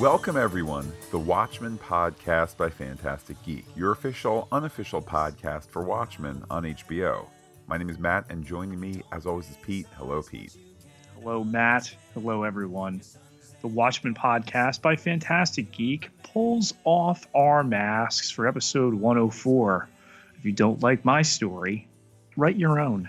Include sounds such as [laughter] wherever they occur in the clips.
Welcome, everyone, the Watchmen podcast by Phantastic Geek, your official, unofficial podcast for Watchmen on HBO. My name is Matt, and joining me, as always, is Pete. Hello, Pete. Hello, Matt. Hello, everyone. The Watchmen podcast by Phantastic Geek pulls off our masks for episode 104. If you don't like my story, write your own.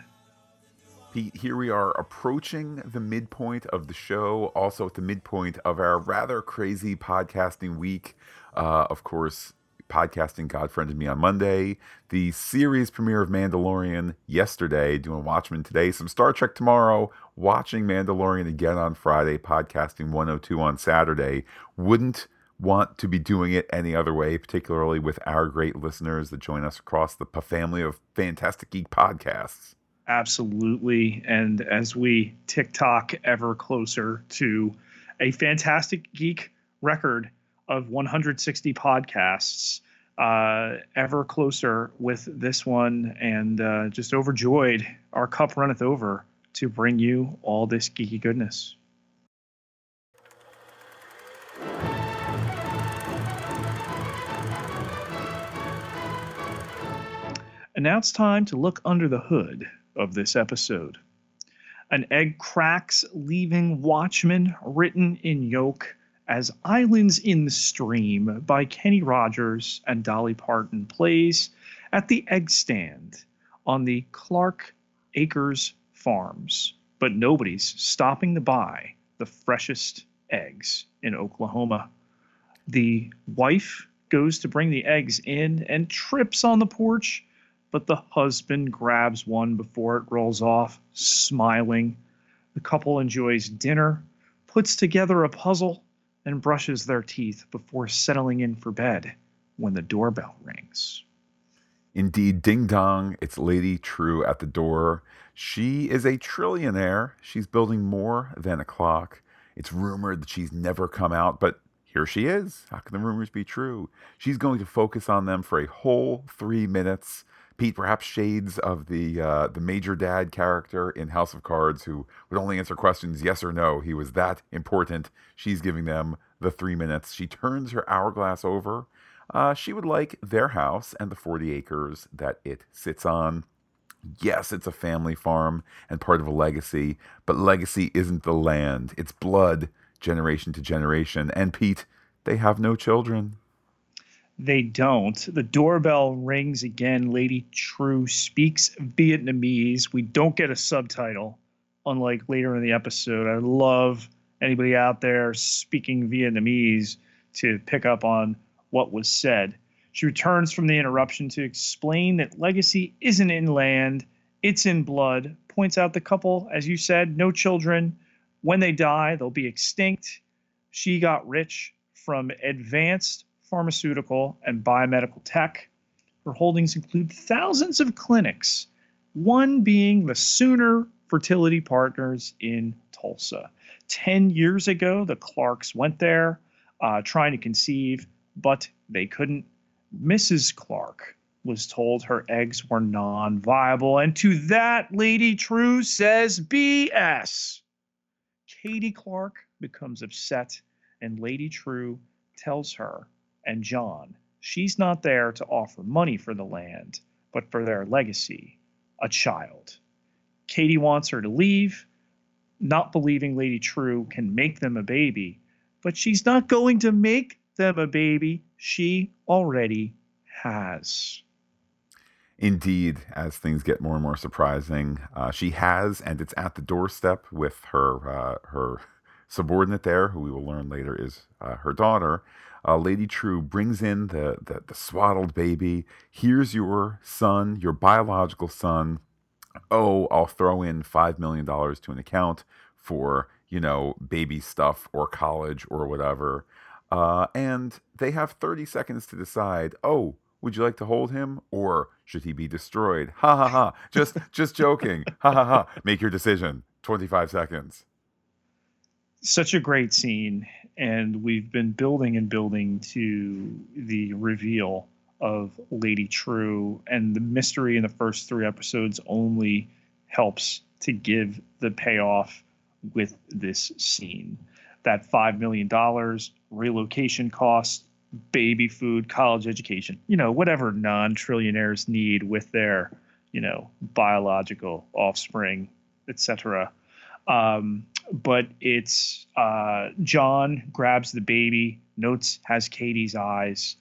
Pete, here we are approaching the midpoint of the show, also at the midpoint of our rather crazy podcasting week. Uh, of course, podcasting God Friended Me on Monday, the series premiere of Mandalorian yesterday, doing Watchmen today, some Star Trek tomorrow, watching Mandalorian again on Friday, podcasting 102 on Saturday. Wouldn't want to be doing it any other way, particularly with our great listeners that join us across the family of Phantastic Geek podcasts. Absolutely. And as we TikTok ever closer to a Phantastic Geek record of 160 podcasts, uh, ever closer with this one, and uh, just overjoyed. Our cup runneth over to bring you all this geeky goodness. And now it's time to look under the hood of this episode. An egg cracks, leaving Watchmen written in yolk as Islands in the Stream by Kenny Rogers and Dolly Parton plays at the egg stand on the Clark Acres Farms. But nobody's stopping to buy the freshest eggs in Oklahoma. The wife goes to bring the eggs in and trips on the porch but the husband grabs one before it rolls off, smiling. The couple enjoys dinner, puts together a puzzle, and brushes their teeth before settling in for bed when the doorbell rings. Indeed, ding dong, it's Lady Trieu at the door. She is a trillionaire. She's building more than a clock. It's rumored that she's never come out, but here she is. How can the rumors be true? She's going to focus on them for a whole three minutes. Pete, perhaps shades of the uh, the major dad character in House of Cards, who would only answer questions yes or no. He was that important. She's giving them the three minutes. She turns her hourglass over. Uh, she would like their house and the 40 acres that it sits on. Yes, it's a family farm and part of a legacy, but legacy isn't the land, it's blood, generation to generation. And Pete, they have no children. They don't. The doorbell rings again. Lady Trieu speaks Vietnamese. We don't get a subtitle, unlike later in the episode. I love anybody out there speaking Vietnamese to pick up on what was said. She returns from the interruption to explain that legacy isn't in land, it's in blood. Points out the couple, as you said, no children. When they die, they'll be extinct. She got rich from advanced pharmaceutical, and biomedical tech. Her holdings include thousands of clinics, one being the Sooner Fertility Partners in Tulsa. 10 years ago, the Clarks went there uh, trying to conceive, but they couldn't. Mrs. Clark was told her eggs were non viable, and to that, Lady Trieu says BS. Katie Clark becomes upset, and Lady Trieu tells her and John. She's not there to offer money for the land, but for their legacy, a child. Katie wants her to leave, not believing Lady Trieu can make them a baby, but she's not going to make them a baby. She already has. Indeed, as things get more and more surprising, uh, she has, and it's at the doorstep with her uh, her subordinate there, who we will learn later is uh, her daughter uh, Lady Trieu brings in the, the, the swaddled baby. Here's your son, your biological son. Oh, I'll throw in $5 million to an account for, you know, baby stuff or college or whatever. Uh, and they have 30 seconds to decide, oh, would you like to hold him or should he be destroyed? Ha ha ha. Just just joking. Ha ha ha. Make your decision. 25 seconds such a great scene, and we've been building and building to the reveal of Lady Trieu, and the mystery in the first three episodes only helps to give the payoff with this scene. that $5 million, relocation costs, baby food, college education, you know, whatever non trillionaires need with their, you know, biological offspring, etc. Um, but it's uh, John grabs the baby, notes has Katie's eyes.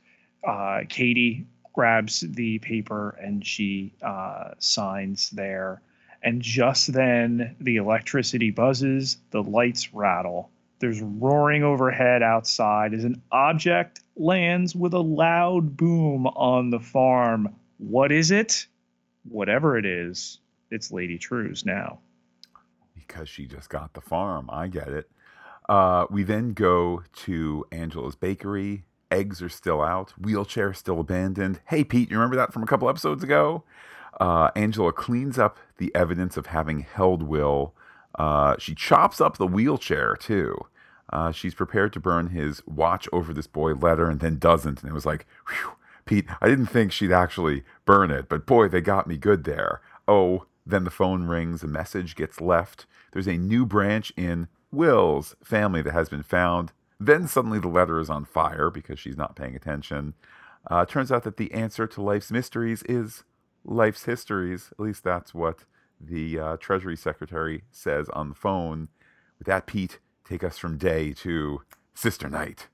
Uh, Katie grabs the paper and she uh, signs there. And just then the electricity buzzes, the lights rattle. There's roaring overhead outside as an object lands with a loud boom on the farm. What is it? Whatever it is, it's Lady Trieu's now. Because she just got the farm. I get it. Uh, we then go to Angela's bakery. Eggs are still out. Wheelchair still abandoned. Hey, Pete, you remember that from a couple episodes ago? Uh, Angela cleans up the evidence of having held Will. Uh, she chops up the wheelchair, too. Uh, she's prepared to burn his watch over this boy letter and then doesn't. And it was like, whew, Pete, I didn't think she'd actually burn it, but boy, they got me good there. Oh, then the phone rings, a message gets left. There's a new branch in Will's family that has been found. Then suddenly the letter is on fire because she's not paying attention. Uh, turns out that the answer to life's mysteries is life's histories. At least that's what the uh, Treasury Secretary says on the phone. With that, Pete, take us from day to Sister Night.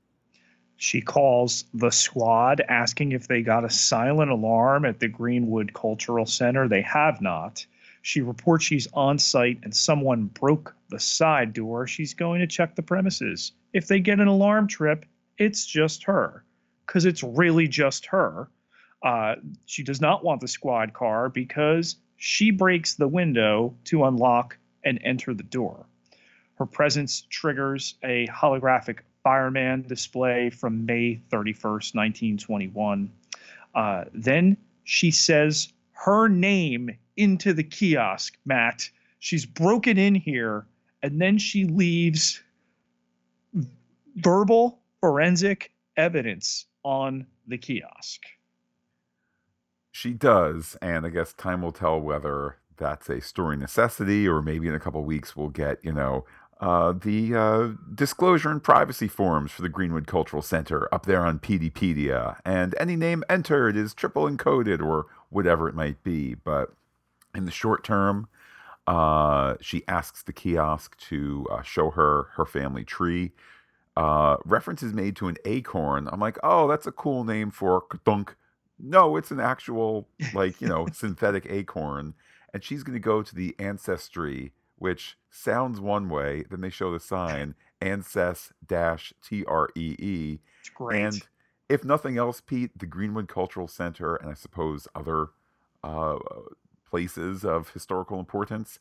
She calls the squad asking if they got a silent alarm at the Greenwood Cultural Center. They have not. She reports she's on site and someone broke the side door. She's going to check the premises. If they get an alarm trip, it's just her because it's really just her. Uh, she does not want the squad car because she breaks the window to unlock and enter the door. Her presence triggers a holographic fireman display from May 31st, 1921. Uh, then she says her name into the kiosk, Matt. She's broken in here, and then she leaves verbal forensic evidence on the kiosk. She does, and I guess time will tell whether that's a story necessity or maybe in a couple weeks we'll get, you know, uh, the uh, disclosure and privacy forms for the Greenwood Cultural Center up there on Peteypedia, and any name entered is triple encoded or whatever it might be. But in the short term, uh, she asks the kiosk to uh, show her her family tree. Uh, reference is made to an acorn. I'm like, oh, that's a cool name for dunk. No, it's an actual like you know [laughs] synthetic acorn, and she's going to go to the ancestry which sounds one way. Then they show the sign Ances dash T R E E. And if nothing else, Pete, the Greenwood Cultural Center and I suppose other uh, places of historical importance,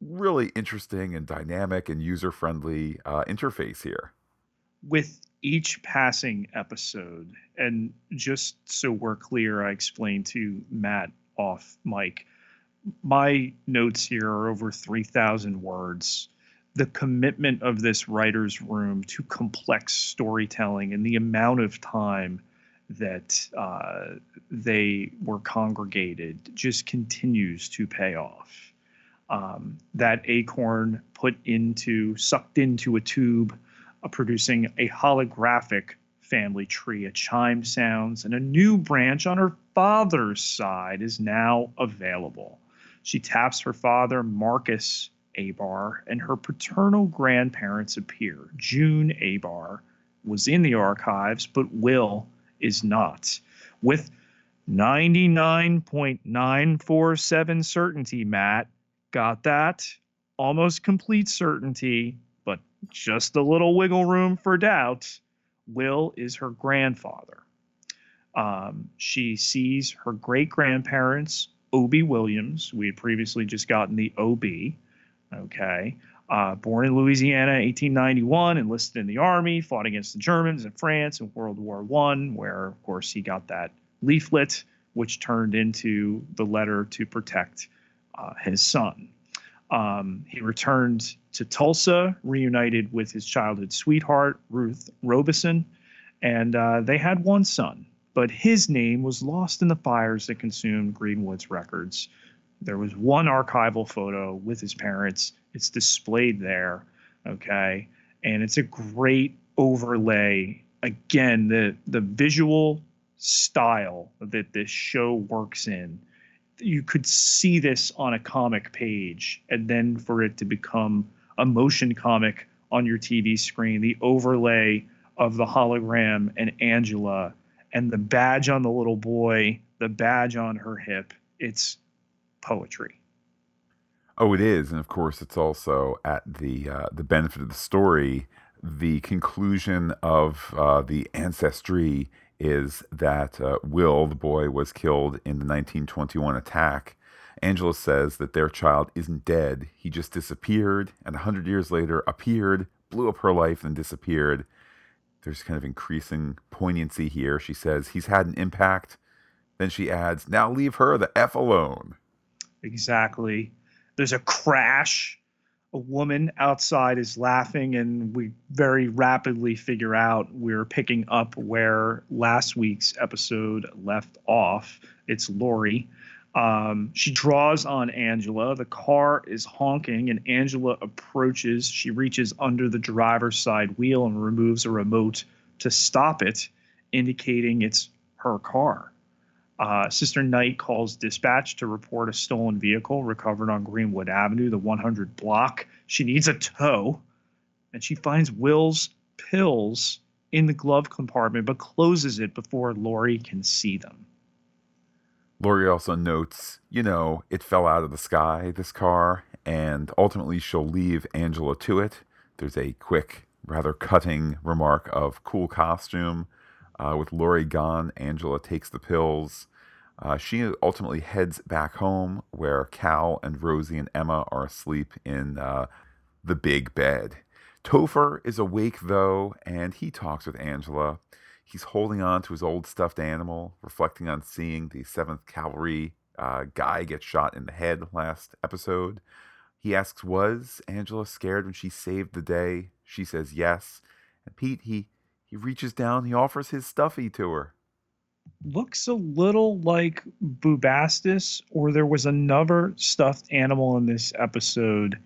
really interesting and dynamic and user friendly uh, interface here. With each passing episode, and just so we're clear, I explained to Matt off mic my notes here are over 3,000 words. The commitment of this writer's room to complex storytelling and the amount of time that uh, they were congregated just continues to pay off. Um, that acorn put into, sucked into a tube, uh, producing a holographic family tree. A chime sounds, and a new branch on her father's side is now available. She taps her father, Marcus Abar, and her paternal grandparents appear. June Abar was in the archives, but Will is not. With 99.947 certainty, Matt. Got that? Almost complete certainty, but just a little wiggle room for doubt. Will is her grandfather. Um, she sees her great grandparents Obie Williams. We had previously just gotten the OB. Okay. Uh, born in Louisiana, 1891, enlisted in the army, fought against the Germans in France in World War One, where of course he got that leaflet, which turned into the letter to protect uh, his son. Um, he returned to Tulsa, reunited with his childhood sweetheart Ruth Robeson, and uh, they had one son, but his name was lost in the fires that consumed Greenwood's records. There was one archival photo with his parents. It's displayed there, okay? and it's a great overlay. Again, the the visual style that this show works in you could see this on a comic page and then for it to become a motion comic on your TV screen, the overlay of the hologram and Angela and the badge on the little boy, the badge on her hip, it's poetry. Oh, it is, and of course, it's also at the uh, the benefit of the story. The conclusion of uh, the ancestry is that uh, Will, the boy, was killed in the 1921 attack. Angela says that their child isn't dead. He just disappeared, and a hundred years later appeared, blew up her life, and disappeared. There's kind of increasing poignancy here. She says he's had an impact. Then she adds, "Now leave her the f alone." Exactly. There's a crash a woman outside is laughing, and we very rapidly figure out we're picking up where last week's episode left off. It's Laurie. Um, she draws on Angela. The car is honking, and Angela approaches. She reaches under the driver's side wheel and removes a remote to stop it, indicating it's her car. Uh, Sister Night calls dispatch to report a stolen vehicle recovered on Greenwood Avenue, the 100 block. She needs a tow, and she finds Will's pills in the glove compartment, but closes it before Laurie can see them. Laurie also notes, you know, it fell out of the sky, this car, and ultimately she'll leave Angela to it. There's a quick, rather cutting remark of cool costume uh, with Laurie gone, Angela takes the pills. Uh, she ultimately heads back home where Cal and Rosie and Emma are asleep in uh, the big bed. Topher is awake though, and he talks with Angela. He's holding on to his old stuffed animal, reflecting on seeing the 7th Cavalry uh, guy get shot in the head last episode. He asks, Was Angela scared when she saved the day? She says yes. And Pete, he he reaches down, he offers his stuffy to her. Looks a little like Bubastis, or there was another stuffed animal in this episode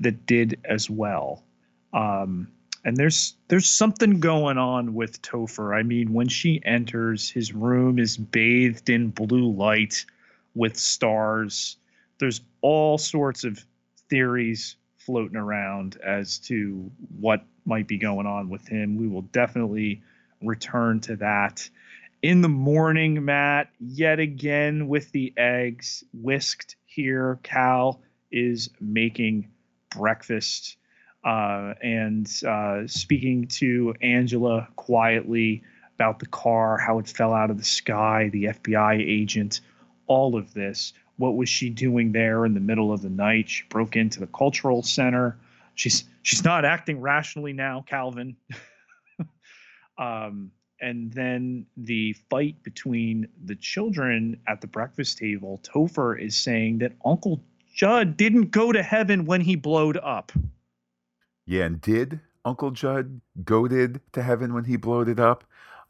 that did as well. Um, and there's there's something going on with Topher. I mean, when she enters, his room is bathed in blue light with stars. There's all sorts of theories floating around as to what might be going on with him. We will definitely return to that. In the morning, Matt, yet again with the eggs whisked here, Cal is making breakfast uh, and uh, speaking to Angela quietly about the car, how it fell out of the sky, the FBI agent, all of this. What was she doing there in the middle of the night? She broke into the cultural center. She's she's not acting rationally now, Calvin. [laughs] um, and then the fight between the children at the breakfast table. Topher is saying that Uncle Judd didn't go to heaven when he blowed up. Yeah, and did Uncle Judd goaded to heaven when he blowed it up?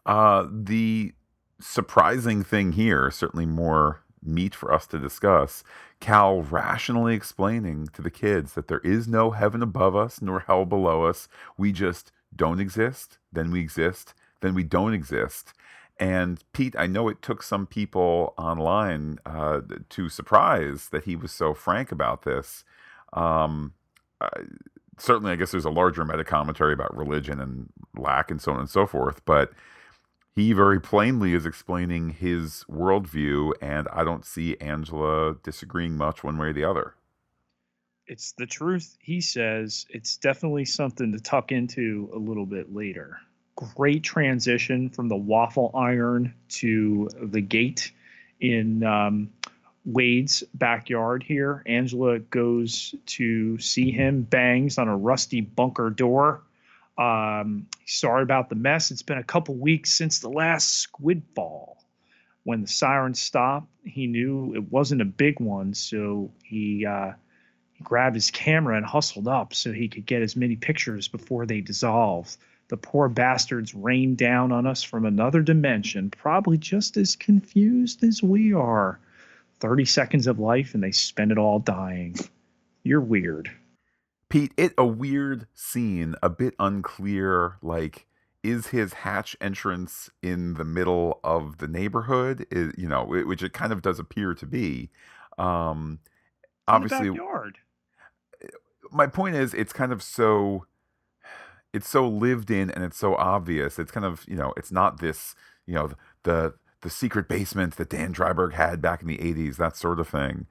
Uh, the surprising thing here, certainly more meat for us to discuss. Cal rationally explaining to the kids that there is no heaven above us nor hell below us. We just don't exist, then we exist, then we don't exist. And Pete, I know it took some people online uh, to surprise that he was so frank about this. Um, uh, certainly, I guess there's a larger meta commentary about religion and lack and so on and so forth. But he very plainly is explaining his worldview, and I don't see Angela disagreeing much one way or the other. It's the truth, he says. It's definitely something to tuck into a little bit later. Great transition from the waffle iron to the gate in um, Wade's backyard here. Angela goes to see him, bangs on a rusty bunker door um, sorry about the mess. It's been a couple weeks since the last squid fall. When the sirens stopped, he knew it wasn't a big one, so he, uh, he grabbed his camera and hustled up so he could get as many pictures before they dissolved. The poor bastards rained down on us from another dimension, probably just as confused as we are. 30 seconds of life and they spend it all dying. You're weird. Pete, it a weird scene, a bit unclear. Like, is his hatch entrance in the middle of the neighborhood? Is, you know, which it kind of does appear to be. Um, obviously, my point is, it's kind of so, it's so lived in and it's so obvious. It's kind of, you know, it's not this, you know, the the secret basement that Dan Dreiberg had back in the '80s, that sort of thing.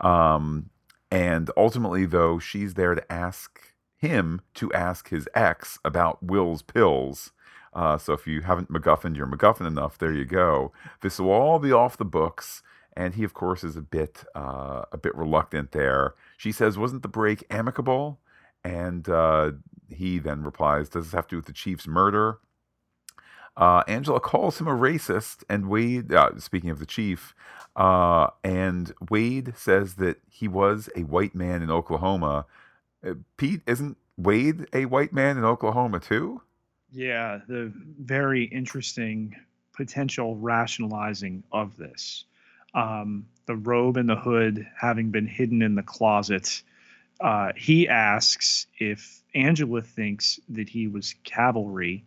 Um, and ultimately, though, she's there to ask him to ask his ex about Will's pills. Uh, so if you haven't MacGuffined your MacGuffin enough, there you go. This will all be off the books, and he, of course, is a bit uh, a bit reluctant there. She says, "Wasn't the break amicable?" And uh, he then replies, "Does this have to do with the chief's murder?" Uh, Angela calls him a racist, and Wade, uh, speaking of the chief, uh, and Wade says that he was a white man in Oklahoma. Uh, Pete, isn't Wade a white man in Oklahoma too? Yeah, the very interesting potential rationalizing of this. Um, the robe and the hood having been hidden in the closet. Uh, he asks if Angela thinks that he was cavalry.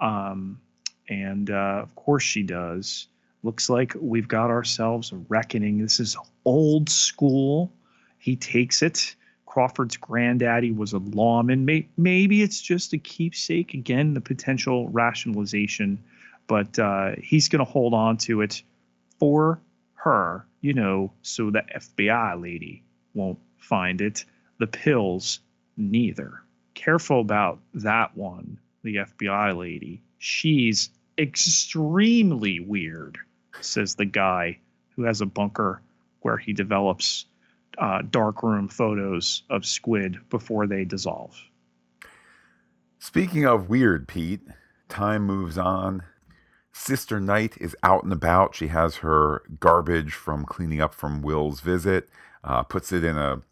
Um, and uh, of course she does. Looks like we've got ourselves a reckoning. This is old school. He takes it. Crawford's granddaddy was a lawman. Maybe it's just a keepsake. Again, the potential rationalization, but uh, he's going to hold on to it for her, you know, so the FBI lady won't find it. The pills, neither. Careful about that one, the FBI lady. She's extremely weird, says the guy who has a bunker where he develops uh, darkroom photos of squid before they dissolve. Speaking of weird, Pete, time moves on. Sister Night is out and about. She has her garbage from cleaning up from Will's visit, uh, puts it in a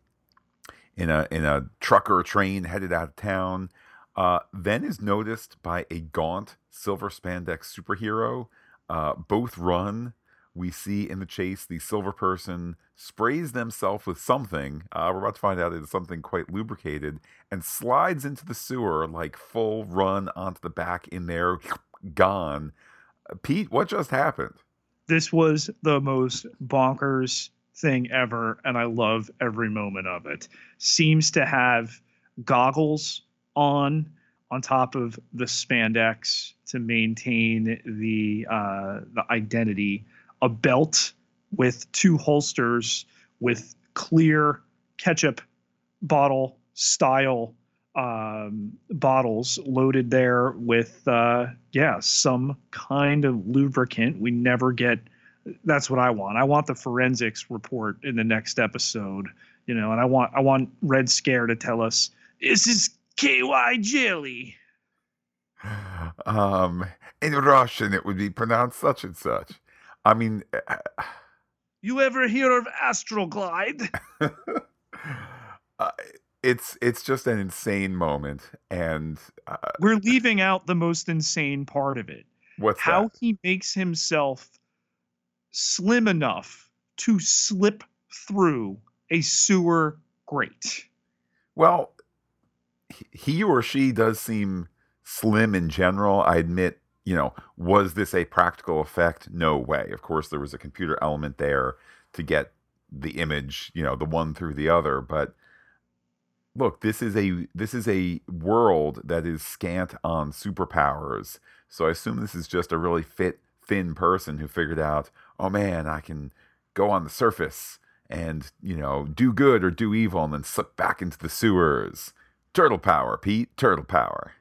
in a in a truck or a train headed out of town. Uh, then is noticed by a gaunt silver spandex superhero. Uh, both run. We see in the chase the silver person sprays themselves with something. Uh, we're about to find out it is something quite lubricated and slides into the sewer like full run onto the back in there, gone. Uh, Pete, what just happened? This was the most bonkers thing ever, and I love every moment of it. Seems to have goggles on on top of the spandex to maintain the uh, the identity. A belt with two holsters with clear ketchup bottle style um, bottles loaded there with uh, yeah some kind of lubricant. We never get. That's what I want. I want the forensics report in the next episode. You know, and I want I want Red Scare to tell us is this KY jelly. Um, in Russian, it would be pronounced such and such. I mean, uh, you ever hear of Astroglide? [laughs] uh, it's it's just an insane moment, and uh, we're leaving out the most insane part of it. What's how that? he makes himself slim enough to slip through a sewer grate. Well, he or she does seem slim in general. I admit, you know, was this a practical effect? No way. Of course, there was a computer element there to get the image, you know, the one through the other, but look, this is a this is a world that is scant on superpowers. So I assume this is just a really fit, thin person who figured out, oh man, I can go on the surface and you know do good or do evil and then slip back into the sewers. Turtle power, Pete. Turtle power.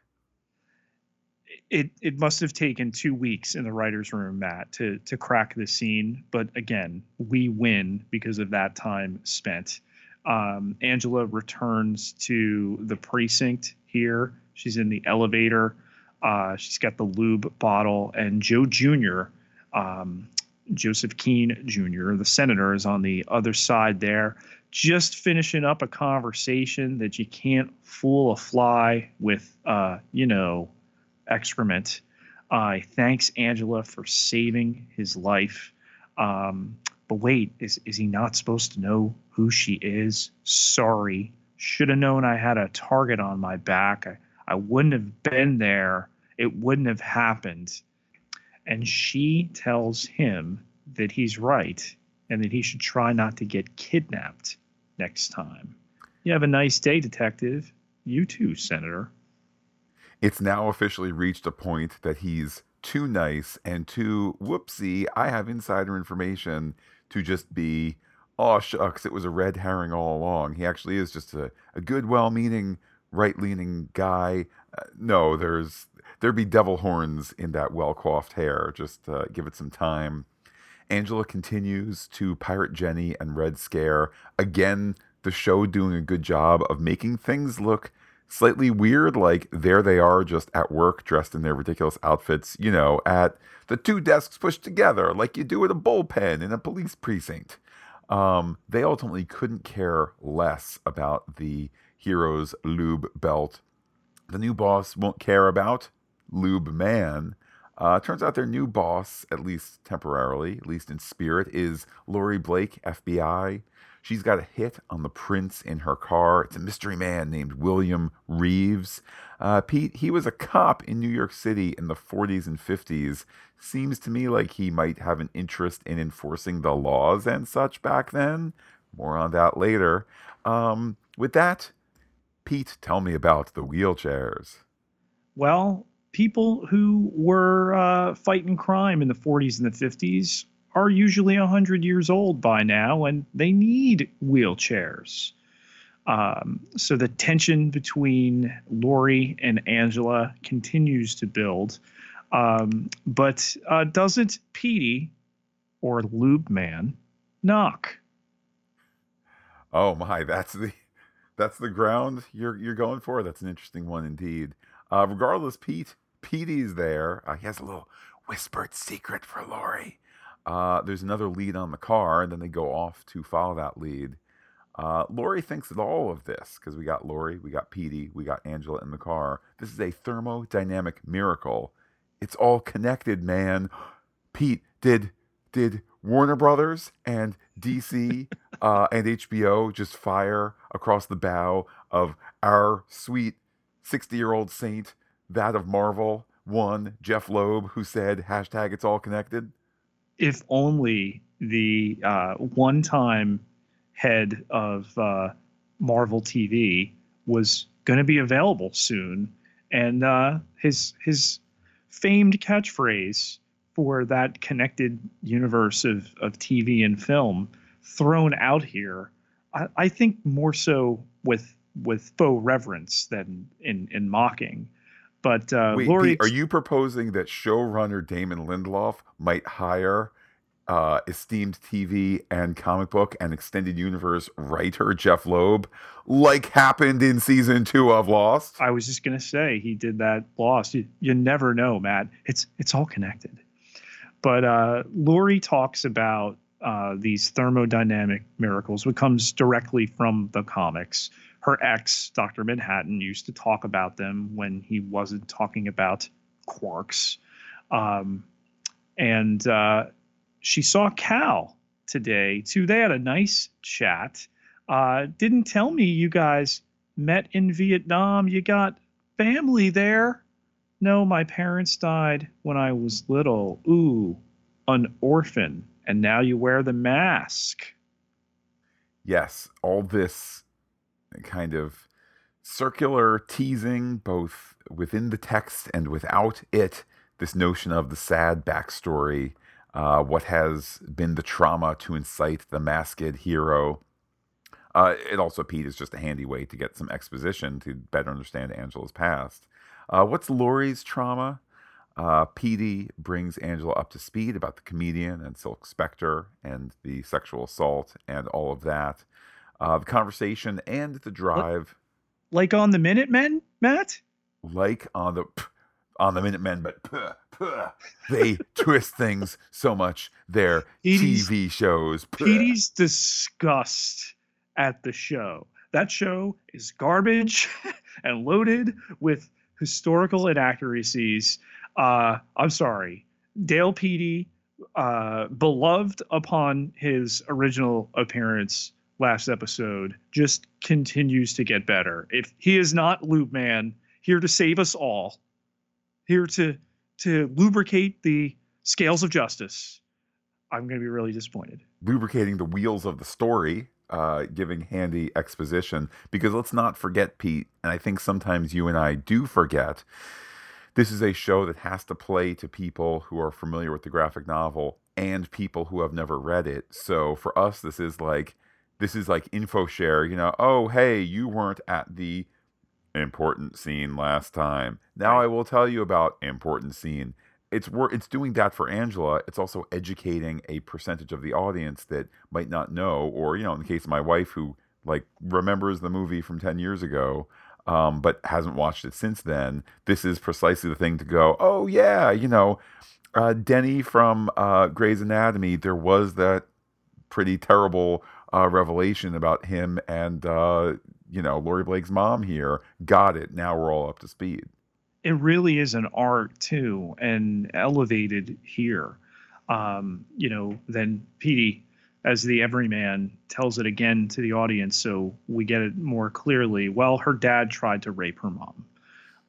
It it must have taken two weeks in the writers' room, Matt, to to crack the scene. But again, we win because of that time spent. Um, Angela returns to the precinct here. She's in the elevator. Uh, she's got the lube bottle, and Joe Jr., um, Joseph Keene Jr., the senator, is on the other side there just finishing up a conversation that you can't fool a fly with, uh, you know, excrement. Uh, thanks Angela for saving his life. Um, but wait, is is he not supposed to know who she is? Sorry, Should have known I had a target on my back. I, I wouldn't have been there. It wouldn't have happened. And she tells him that he's right and that he should try not to get kidnapped next time. You have a nice day, detective. You too, Senator. It's now officially reached a point that he's too nice and too whoopsie. I have insider information to just be, oh, shucks, it was a red herring all along. He actually is just a, a good, well meaning, right leaning guy. No, there's there'd be devil horns in that well coiffed hair. Just uh, give it some time. Angela continues to pirate Jenny and Red Scare. Again, the show doing a good job of making things look slightly weird. Like there they are just at work dressed in their ridiculous outfits, you know, at the two desks pushed together like you do at a bullpen in a police precinct. Um, they ultimately couldn't care less about the hero's lube belt. The new boss won't care about lube man. Uh, turns out their new boss, at least temporarily, at least in spirit, is Laurie Blake, FBI. She's got a hit on the prince in her car. It's a mystery man named William Reeves. Uh, Pete, he was a cop in New York City in the 40s and 50s. Seems to me like he might have an interest in enforcing the laws and such back then. More on that later. Um, with that, Pete, tell me about the wheelchairs. Well, people who were uh, fighting crime in the 40s and the 50s are usually 100 years old by now and they need wheelchairs. Um, so the tension between Laurie and Angela continues to build. Um, but uh, doesn't Petey or Lube Man knock? Oh my, that's the that's the ground you're you're going for. That's an interesting one indeed. Uh, regardless, Pete Petey's there. Uh, he has a little whispered secret for Laurie. Uh, there's another lead on the car, and then they go off to follow that lead. Uh, Laurie thinks that all of this, because we got Laurie, we got Petey, we got Angela in the car. This is a thermodynamic miracle. It's all connected, man. Pete, did did Warner Brothers and DC uh, and HBO just fire across the bow of our sweet 60 year old saint, that of Marvel, one, Jeph Loeb, who said, hashtag it's all connected? if only the uh, one-time head of uh, Marvel TV was going to be available soon, and uh, his his famed catchphrase for that connected universe of of TV and film thrown out here, I, I think more so with with faux reverence than in in mocking. But uh, Wait, Laurie, Pete, are you proposing that showrunner Damon Lindelof might hire uh, esteemed TV and comic book and extended universe writer Jeph Loeb, like happened in season two of Lost? I was just gonna say he did that Lost. You, you never know, Matt. It's it's all connected. But uh, talks about uh, these thermodynamic miracles, which comes directly from the comics her ex, Dr. Manhattan, used to talk about them when he wasn't talking about quarks. Um, and uh, she saw Cal today, too. They had a nice chat. Uh, didn't tell me you guys met in Vietnam. You got family there. No, my parents died when I was little. Ooh, an orphan. And now you wear the mask. Yes, all this kind of circular teasing, both within the text and without it, this notion of the sad backstory, uh, what has been the trauma to incite the masked hero. Uh, it also, Pete, is just a handy way to get some exposition to better understand Angela's past. Uh, what's Laurie's trauma? Uh, Petey brings Angela up to speed about the comedian and Silk Spectre and the sexual assault and all of that uh, the conversation and the drive. Like on the Minutemen, Matt? Like on the on the Minutemen, but puh, puh, they [laughs] twist things so much. Their Petey's, TV shows. Puh. Petey's disgust at the show. That show is garbage [laughs] and loaded with historical inaccuracies. Uh, I'm sorry. Dale Petey, uh, beloved upon his original appearance, last episode just continues to get better. If he is not Lube Man, here to save us all, here to to lubricate the scales of justice, I'm going to be really disappointed. Lubricating the wheels of the story, uh, giving handy exposition, because let's not forget, Pete, and I think sometimes you and I do forget. This is a show that has to play to people who are familiar with the graphic novel and people who have never read it. So for us, this is like this is like info share. You know, oh hey, you weren't at the important scene last time. Now I will tell you about important scene. It's it's doing that for Angela. It's also educating a percentage of the audience that might not know, or you know, in the case of my wife who like remembers the movie from ten years ago, um, but hasn't watched it since then. This is precisely the thing to go. Oh yeah, you know, uh, Denny from uh, Grey's Anatomy. There was that pretty terrible uh, revelation about him and uh, you know Laurie Blake's mom here. Got it. Now we're all up to speed. It really is an art too, and elevated here. Um, you know, then Petey, as the everyman, tells it again to the audience, so we get it more clearly. Well, her dad tried to rape her mom,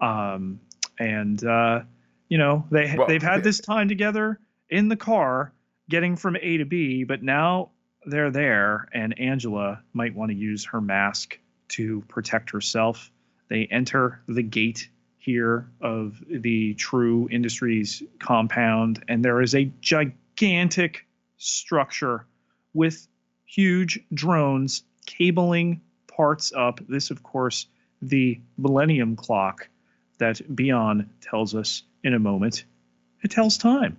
um, and uh, you know they well, they've had this time together in the car, getting from A to B, but now they're there, and Angela might want to use her mask to protect herself. They enter the gate here of the Trieu Industries compound, and there is a gigantic structure with huge drones cabling parts up. This, of course, the Millennium Clock that Bian tells us in a moment. It tells time.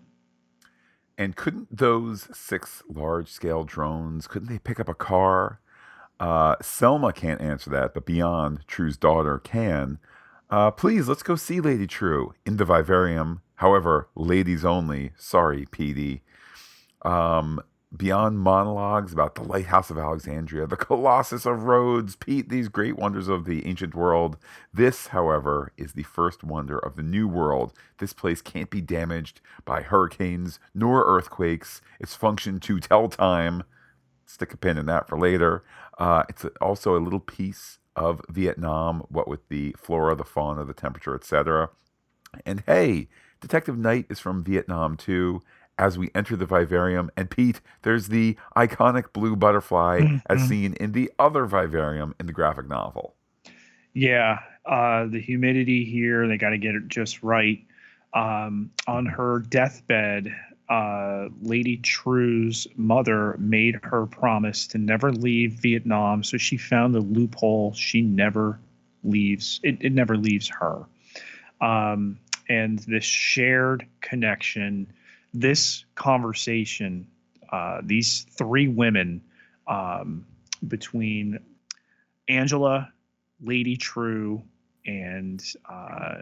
And couldn't those six large scale drones, couldn't they pick up a car? Uh, Selma can't answer that, but Bian Trieu's daughter, can. Uh, please, let's go see Lady Trieu in the vivarium. However, ladies only. Sorry, Petey. Um, Bian monologues about the lighthouse of Alexandria, the Colossus of Rhodes, Pete, these great wonders of the ancient world. This, however, is the first wonder of the new world. This place can't be damaged by hurricanes nor earthquakes. Its function to tell time. Stick a pin in that for later. Uh, it's also a little piece of Vietnam, what with the flora, the fauna, the temperature, etc. And hey, Detective Knight is from Vietnam too, as we enter the vivarium. And Pete, there's the iconic blue butterfly mm-hmm. as seen in the other vivarium in the graphic novel. Yeah, uh, the humidity here, they got to get it just right. Um, on her deathbed, uh, Lady Trieu's mother made her promise to never leave Vietnam. So she found the loophole. She never leaves, it, it never leaves her. Um, and this shared connection this conversation, uh, these three women um, between Angela, Lady Trieu, and uh,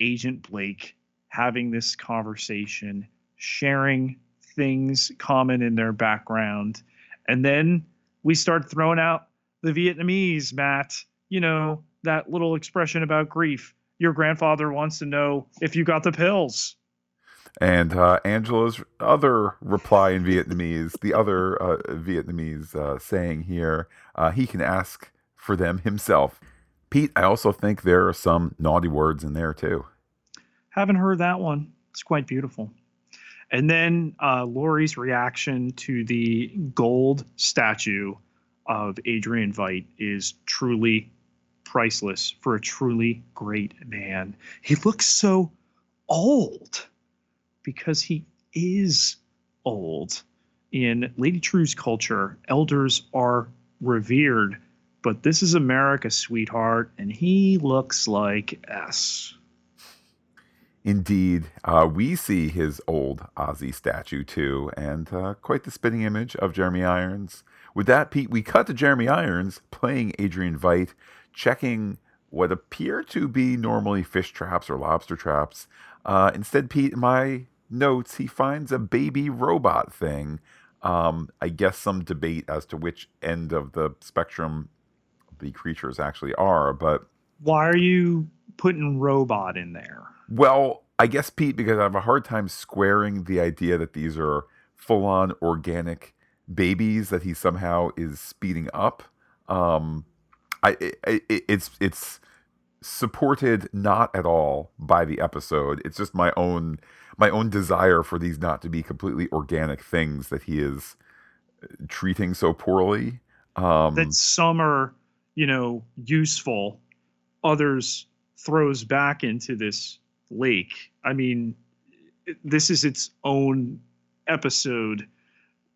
Agent Blake having this conversation, sharing things common in their background. And then we start throwing out the Vietnamese, Matt. You know, that little expression about grief. Your grandfather wants to know if you got the pills. And uh, Angela's other reply in Vietnamese, the other uh, Vietnamese uh, saying here, uh, he can ask for them himself. Pete, I also think there are some naughty words in there too. Haven't heard that one. It's quite beautiful. And then uh, Laurie's reaction to the gold statue of Adrian Veidt is truly priceless for a truly great man. He looks so old because he is old. In Lady Trieu's culture, elders are revered, but this is America, sweetheart, and he looks like S. Indeed, uh, we see his old Ozzy statue too, and uh, quite the spitting image of Jeremy Irons. With that, Pete, we cut to Jeremy Irons playing Adrian Veidt, checking what appear to be normally fish traps or lobster traps. Uh, instead, Pete, my notes, he finds a baby robot thing. Um, I guess some debate as to which end of the spectrum the creatures actually are, but why are you putting robot in there? Well, I guess Pete, because I have a hard time squaring the idea that these are full-on organic babies that he somehow is speeding up. Um, I it, it, it's it's supported not at all by the episode. It's just my own my own desire for these not to be completely organic things that he is uh, treating so poorly. Um, that some are, you know, useful, others throws back into this lake. I mean, this is its own episode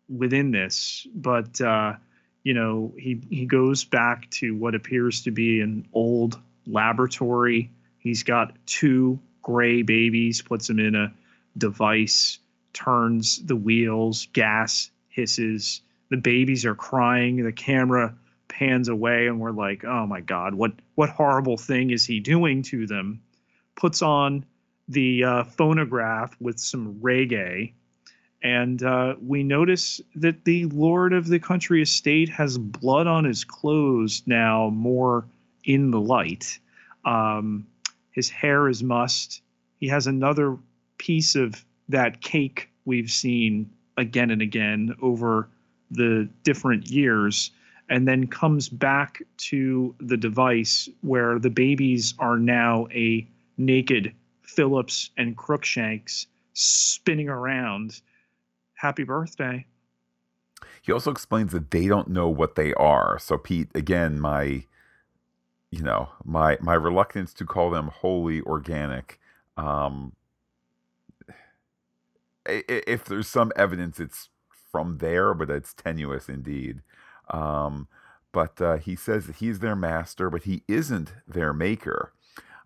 within this, but uh, you know, he he goes back to what appears to be an old laboratory. He's got two gray babies, puts them in a device, turns the wheels, gas hisses. The babies are crying. The camera pans away, and we're like, "Oh my God, what what horrible thing is he doing to them?" Puts on the uh, phonograph with some reggae, and uh, we notice that the lord of the country estate has blood on his clothes now, more in the light. Um, his hair is mussed. He has another piece of that cake we've seen again and again over the different years and then comes back to the device where the babies are now a naked Phillips and Crookshanks spinning around. Happy birthday. He also explains that they don't know what they are. So Pete, again, my you know, my my reluctance to call them wholly organic um if there's some evidence it's from there, but it's tenuous indeed. Um, but uh, he says that he's their master, but he isn't their maker.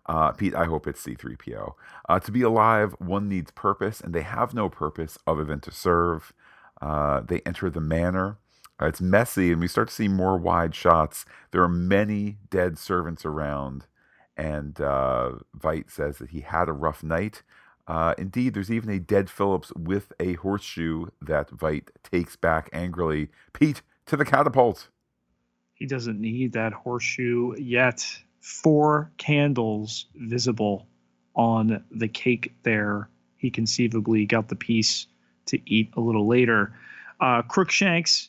Uh, Pete, I hope it's C3PO. Uh, to be alive, one needs purpose, and they have no purpose other than to serve. Uh, they enter the manor. Uh, it's messy, and we start to see more wide shots. There are many dead servants around, and uh, says that he had a rough night. Uh, indeed, there's even a dead Phillips with a horseshoe that Veidt takes back angrily. Pete, to the catapult. He doesn't need that horseshoe yet. Four candles visible on the cake there. He conceivably got the piece to eat a little later. Uh, Crookshanks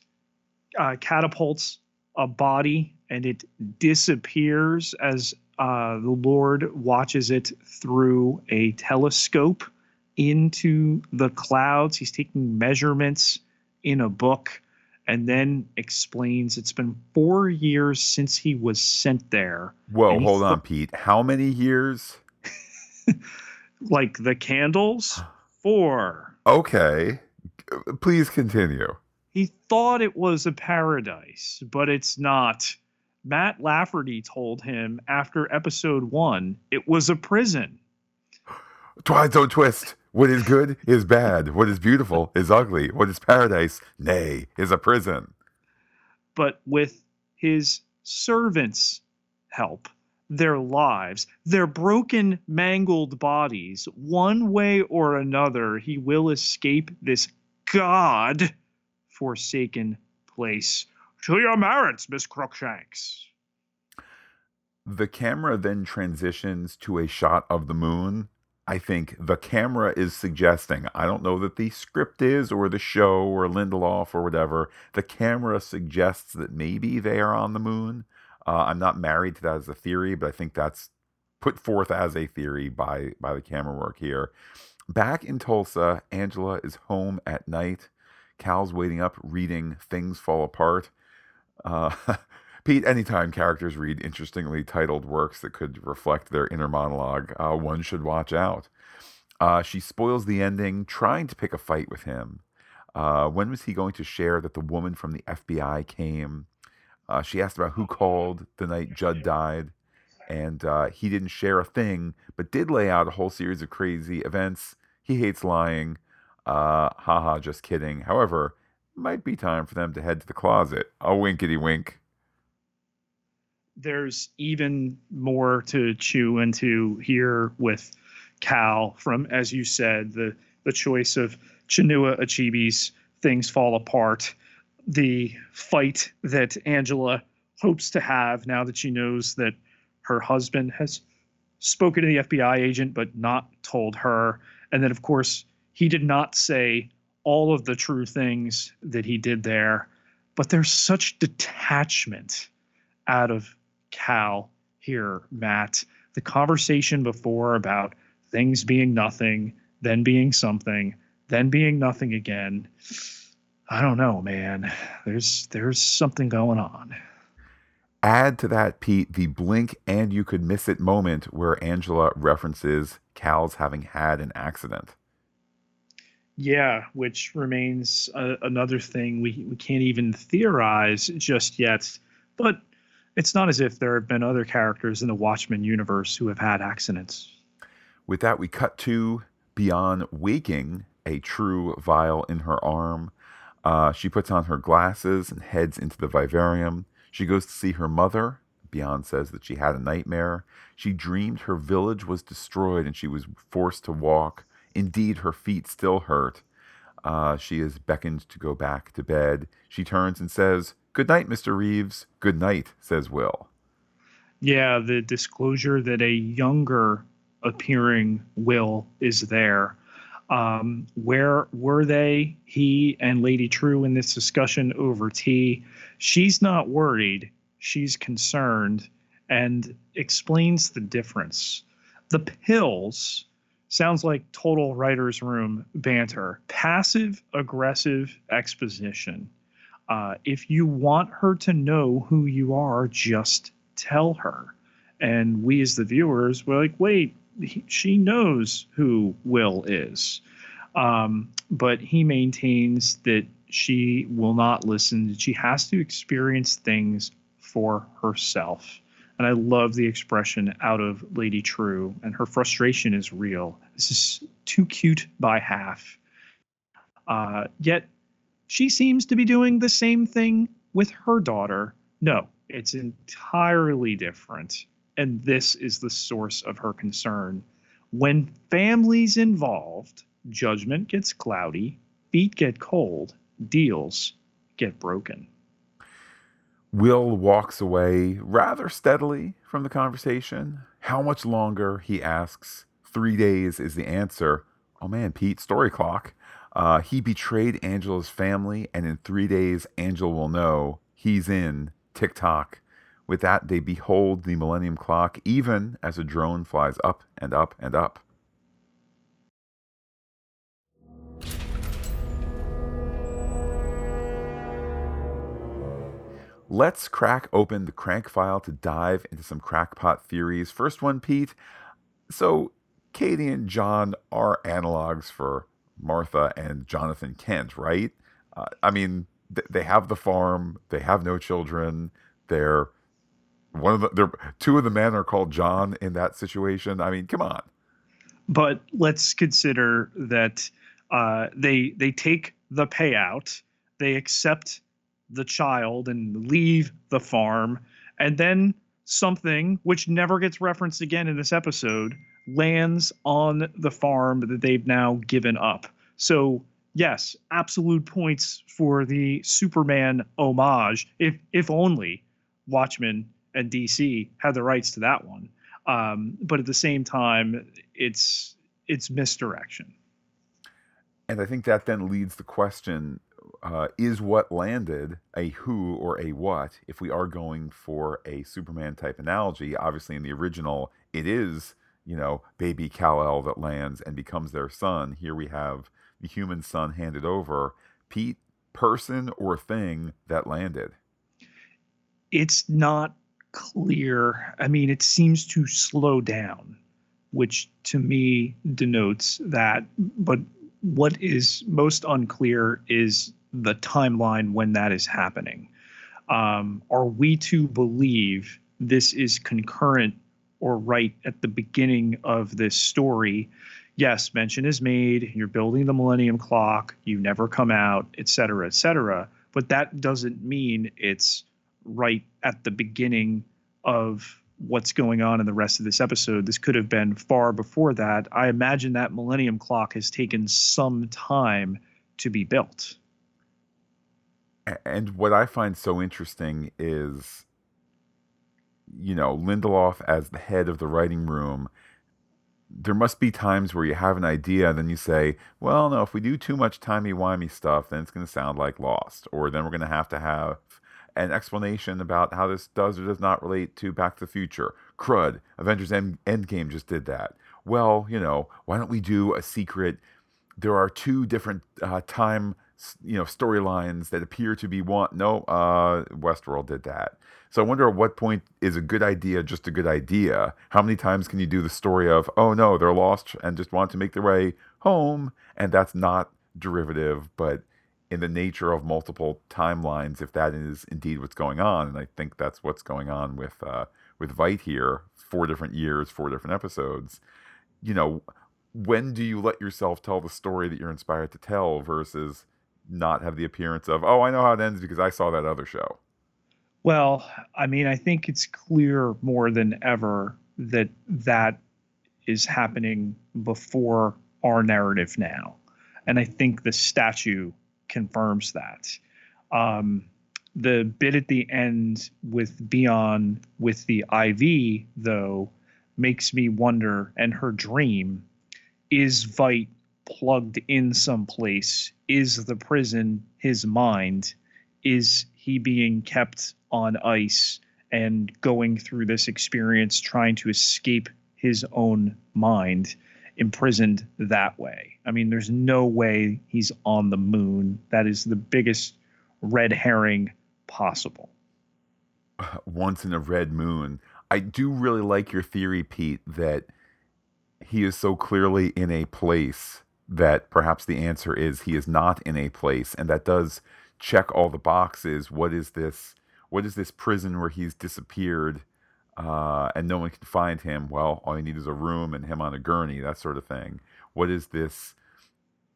uh, catapults a body and it disappears as uh, the Lord watches it through a telescope into the clouds. He's taking measurements in a book and then explains it's been four years since he was sent there. Whoa, hold on, Pete. How many years? [laughs] like the candles? [sighs] Four. Okay. Please continue. He thought it was a paradise, but it's not. Matt Lafferty told him after episode one it was a prison. Twilight Zone twist. What is good is bad. What is beautiful is ugly. What is paradise, nay, is a prison. But with his servants' help, their lives, their broken, mangled bodies, one way or another, he will escape this God forsaken place to your merits, Miss Crookshanks. The camera then transitions to a shot of the moon. I think the camera is suggesting, I don't know that the script is or the show or Lindelof or whatever, the camera suggests that maybe they are on the moon. Uh, I'm not married to that as a theory, but I think that's put forth as a theory by, by the camera work here. Back in Tulsa, Angela is home at night. Cal's waiting up, reading Things Fall Apart. Uh, [laughs] Pete, anytime characters read interestingly titled works that could reflect their inner monologue, uh, one should watch out. Uh, she spoils the ending, trying to pick a fight with him. Uh, when was he going to share that the woman from the FBI came? Uh, she asked about who called the night Judd died, and uh, he didn't share a thing, but did lay out a whole series of crazy events. He hates lying. Uh, haha, just kidding. However, might be time for them to head to the closet. A winkety wink. There's even more to chew into here with Cal from, as you said, the the choice of Chinua Achebe's Things Fall Apart, the fight that Angela hopes to have now that she knows that her husband has spoken to the FBI agent but not told her. And then, of course, he did not say all of the true things that he did there, but there's such detachment out of Cal here, Matt. The conversation before about things being nothing, then being something, then being nothing again. I don't know, man. There's there's something going on. Add to that, Pete, the blink and you could miss it moment where Angela references Cal's having had an accident. Yeah, which remains a, another thing we, we can't even theorize just yet. But it's not as if there have been other characters in the Watchmen universe who have had accidents. With that, we cut to Bian waking a true vial in her arm. Uh, she puts on her glasses and heads into the vivarium. She goes to see her mother. Bian says that she had a nightmare. She dreamed her village was destroyed and she was forced to walk. Indeed, her feet still hurt. Uh, she is beckoned to go back to bed. She turns and says, Good night, Mr. Reeves. Good night, says Will. Yeah, the disclosure that a younger appearing Will is there. Um, where were they, he and Lady Trieu, in this discussion over tea? She's not worried, she's concerned and explains the difference. The pills sounds like total writer's room banter, passive aggressive exposition. Uh, if you want her to know who you are, just tell her. And we, as the viewers, were like, wait, he, she knows who Will is. Um, but he maintains that she will not listen. She has to experience things for herself. And I love the expression out of Lady Trieu, and her frustration is real. This is too cute by half. Uh, yet she seems to be doing the same thing with her daughter. No, it's entirely different and this is the source of her concern. When families involved, judgment gets cloudy, feet get cold, deals get broken. Will walks away rather steadily from the conversation. How much longer? He asks. Three days is the answer. Oh man, Pete, story clock. Uh, he betrayed Angela's family, and in three days, Angela will know he's in TikTok. With that, they behold the Millennium Clock even as a drone flies up and up and up. Let's crack open the crank file to dive into some crackpot theories. First one, Pete. So, Katie and John are analogs for Martha and Jonathan Kent, right? Uh, I mean, th- they have the farm, they have no children, they're one of the there two of the men are called John in that situation. I mean, come on. But let's consider that uh, they they take the payout, they accept the child and leave the farm, and then something which never gets referenced again in this episode lands on the farm that they've now given up. So yes, absolute points for the Superman homage, if if only Watchmen and DC had the rights to that one. Um, but at the same time, it's it's misdirection. And I think that then leads the question: uh, Is what landed a who or a what? If we are going for a Superman type analogy, obviously in the original, it is you know baby Kal El that lands and becomes their son. Here we have the human son handed over. Pete, person or thing that landed. It's not clear. I mean, it seems to slow down, which to me denotes that. But what is most unclear is the timeline when that is happening. Um, are we to believe this is concurrent or right at the beginning of this story? Yes, mention is made. You're building the Millennium Clock. You never come out, et cetera, et cetera. But that doesn't mean it's right at the beginning of what's going on in the rest of this episode. This could have been far before that. I imagine that Millennium Clock has taken some time to be built. And what I find so interesting is, you know, Lindelof as the head of the writing room there must be times where you have an idea, and then you say, well, no, if we do too much timey-wimey stuff, then it's going to sound like Lost, or then we're going to have to have an explanation about how this does or does not relate to Back to the Future. Crud, Avengers End- Endgame just did that. Well, you know, why don't we do a secret? There are two different uh, time, you know, storylines that appear to be one. No, uh, Westworld did that. So I wonder at what point is a good idea just a good idea? How many times can you do the story of, oh no, they're lost and just want to make their way home, and that's not derivative, but in the nature of multiple timelines, if that is indeed what's going on, and I think that's what's going on with uh, with Veidt here, four different years, four different episodes. You know, when do you let yourself tell the story that you're inspired to tell versus not have the appearance of, oh, I know how it ends because I saw that other show. Well, I mean, I think it's clear more than ever that that is happening before our narrative now. And I think the statue confirms that. Um, the bit at the end with Bian with the IV, though, makes me wonder, and her dream is Veidt plugged in someplace? Is the prison his mind? Is he being kept on ice and going through this experience trying to escape his own mind? imprisoned that way. I mean, there's no way he's on the moon. That is the biggest red herring possible. [sighs] Once in a red moon. I do really like your theory, Pete, that he is so clearly in a place that perhaps the answer is he is not in a place. And that does check all the boxes. What is this? What is this prison where he's disappeared? uh, and no one can find him. Well, all you need is a room and him on a gurney, that sort of thing. What is this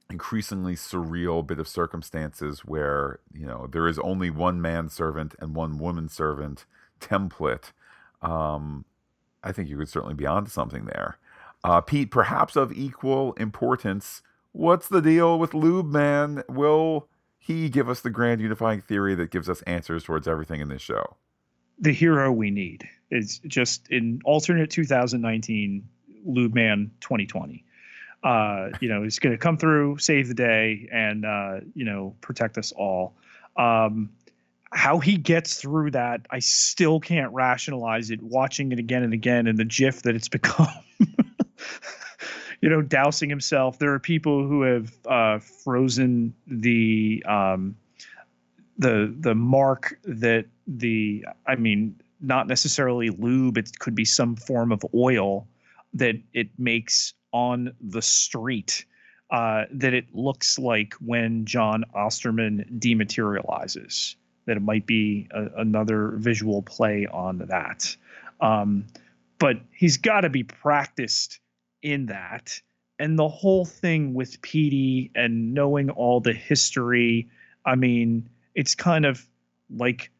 increasingly surreal bit of circumstances where you know there is only one man servant and one woman servant template? Um, I think you could certainly be onto something there. Uh, Pete, perhaps of equal importance, what's the deal with Lube Man? Will he give us the grand unifying theory that gives us answers towards everything in this show? The hero we need. is just in alternate 2019 Lube Man 2020. Uh, you know, he's going to come through, save the day, and uh, you know, protect us all. Um, how he gets through that, I still can't rationalize it. Watching it again and again, and the GIF that it's [laughs] become. You know, dousing himself. There are people who have uh, frozen the um, the the mark that the I mean not necessarily lube it could be some form of oil that it makes on the street uh, that it looks like when Jon Osterman dematerializes that it might be a, another visual play on that um, but he's got to be practiced in that. And the whole thing with Petey and knowing all the history I mean it's kind of like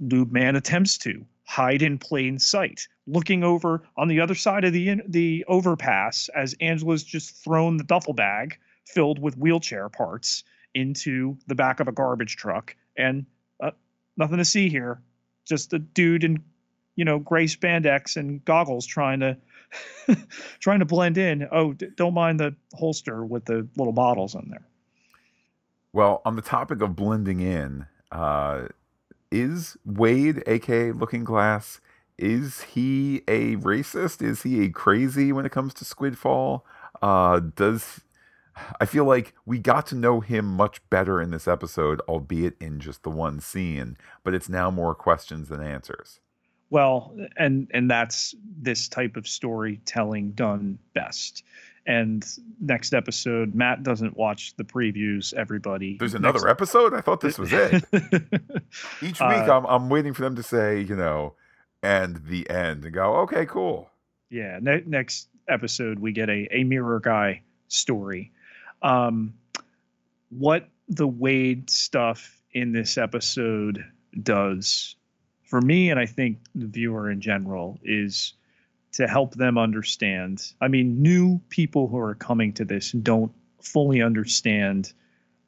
Lube Man attempts to hide in plain sight, looking over on the other side of the the overpass as Angela's just thrown the duffel bag filled with wheelchair parts into the back of a garbage truck, and uh, nothing to see here, just a dude in you know gray spandex and goggles trying to [laughs] trying to blend in. Oh, d- don't mind the holster with the little bottles in there. Well, on the topic of blending in, uh, is Wade, aka Looking Glass, is he a racist? Is he a crazy when it comes to Squidfall? Uh, does I feel like we got to know him much better in this episode, albeit in just the one scene, but it's now more questions than answers. Well, and and that's this type of storytelling done best. And next episode, Matt doesn't watch the previews. Everybody, there's another next... episode. I thought this was it. [laughs] Each week, uh, I'm I'm waiting for them to say, you know, and the end, and go, okay, cool. Yeah. Ne- next episode, we get a a mirror guy story. Um, what the Wade stuff in this episode does for me, and I think the viewer in general, is to help them understand. I mean, new people who are coming to this don't fully understand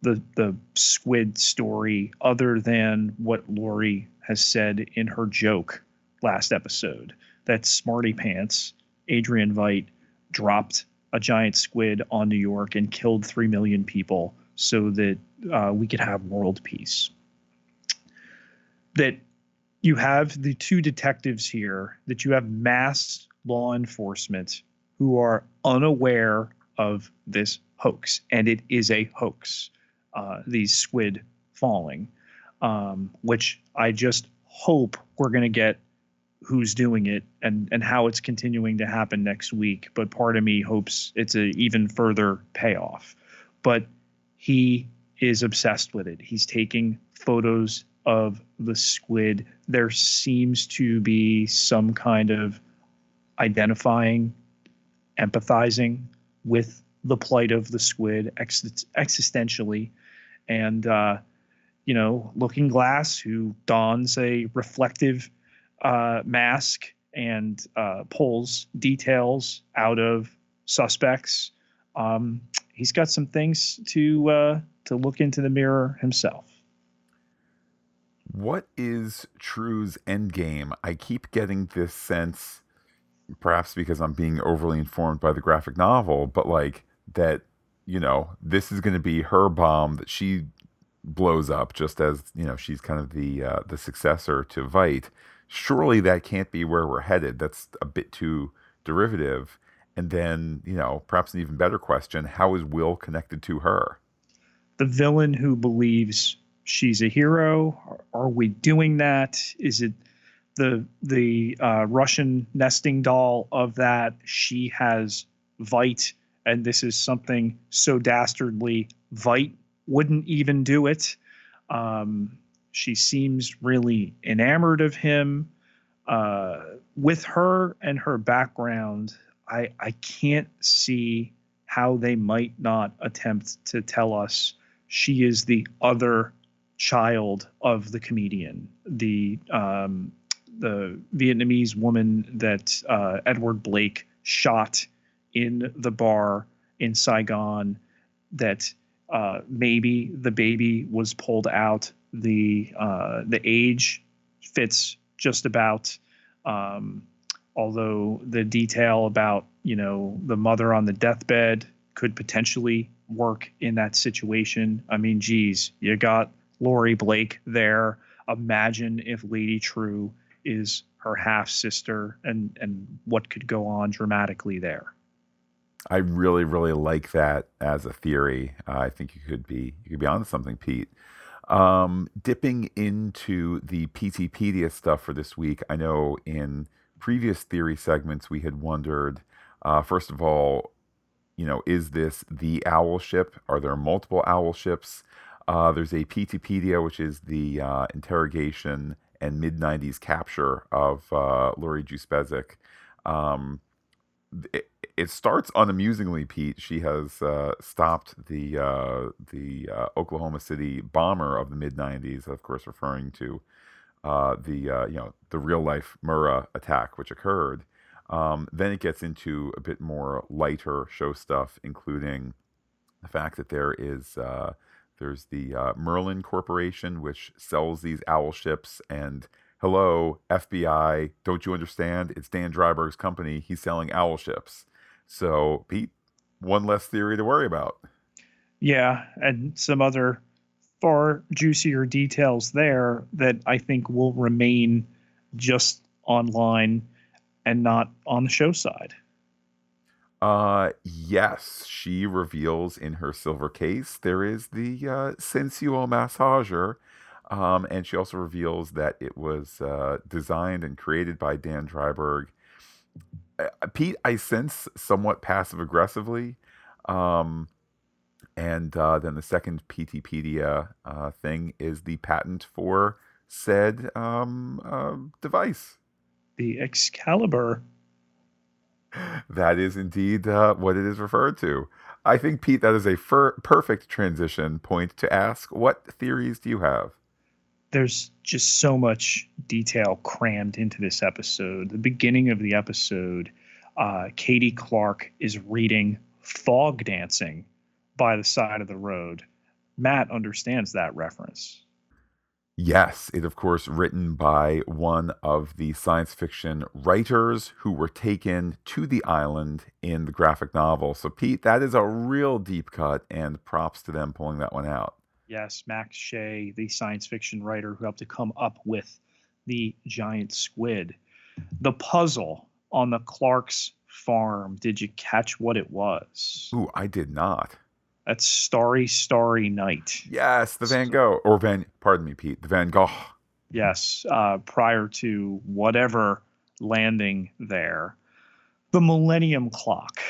the the squid story other than what Laurie has said in her joke last episode. That Smarty Pants, Adrian Veidt, dropped a giant squid on New York and killed 3 million people so that uh, we could have world peace. That you have the two detectives here, that you have mass law enforcement who are unaware of this hoax, and it is a hoax, uh, these squid falling, um, which I just hope we're going to get who's doing it and and how it's continuing to happen next week. But part of me hopes it's an even further payoff. But he is obsessed with it. He's taking photos of the squid. There seems to be some kind of identifying, empathizing with the plight of the squid ex- existentially, and uh, you know, Looking Glass, who dons a reflective uh, mask and uh, pulls details out of suspects. Um, he's got some things to uh, to look into the mirror himself. What is Trieu's endgame? I keep getting this sense, perhaps because I'm being overly informed by the graphic novel, but like that, you know, this is going to be her bomb that she blows up, just as you know she's kind of the uh, the successor to Veidt. surely that can't be where we're headed. That's a bit too derivative. And then, you know, perhaps an even better question how is Will connected to her? The villain who believes she's a hero. Are we doing that? Is it the the uh, Russian nesting doll of that? She has Veidt, and this is something so dastardly. Veidt wouldn't even do it. Um, she seems really enamored of him. Uh, with her and her background, I I can't see how they might not attempt to tell us she is the other child of the comedian, the um, the Vietnamese woman that uh, Edward Blake shot in the bar in Saigon. That uh, maybe the baby was pulled out the uh, the age fits just about. Um, although the detail about you know the mother on the deathbed could potentially work in that situation. I mean, geez, you got Laurie Blake there. Imagine if Lady Trieu is her half sister, and and what could go on dramatically there. I really, really like that as a theory. Uh, I think you could be you could be on something, Pete. Um, dipping into the Peteypedia stuff for this week, I know in previous theory segments we had wondered, uh, first of all, you know, is this the owl ship? Are there multiple owl ships? Uh, there's a Peteypedia, which is the uh, interrogation and mid 90s capture of uh, Laurie Juspeczyk. Um, it, it starts unamusingly, Pete. She has uh, stopped the uh, the uh, Oklahoma City bomber of the mid '90s, of course, referring to uh, the you know the real life Murrah attack which occurred. Um, then it gets into a bit more lighter show stuff, including the fact that there is uh, there's the uh, Merlin Corporation which sells these owl ships and hello, FBI, don't you understand? It's Dan Dreiberg's company. He's selling owl ships. So, Pete, one less theory to worry about. Yeah, and some other far juicier details there that I think will remain just online and not on the show side. Uh yes, she reveals in her silver case there is the uh, sensual massager um, and she also reveals that it was uh, designed and created by Dan Dreiberg. Uh, Pete, I sense somewhat passive aggressively. Um, and uh, then the second Peteypedia uh, thing is the patent for said um, uh, device. The Excalibur. That is indeed uh, what it is referred to. I think, Pete, that is a fir- perfect transition point to ask what theories do you have? there's just so much detail crammed into this episode. The beginning of the episode, uh, Katie Clark is reading Fogdancing by the side of the road. Matt understands that reference. Yes, it of course written by one of the science fiction writers who were taken to the island in the graphic novel. So Pete, that is a real deep cut and props to them pulling that one out. Yes, Max Shea, the science fiction writer who helped to come up with the giant squid. The puzzle on the Clark's farm, did you catch what it was? Ooh, I did not. That's Starry Starry Night. Yes, the Van Gogh or Van. Pardon me, Pete. The Van Gogh. Yes, uh, prior to whatever landing there, the Millennium Clock.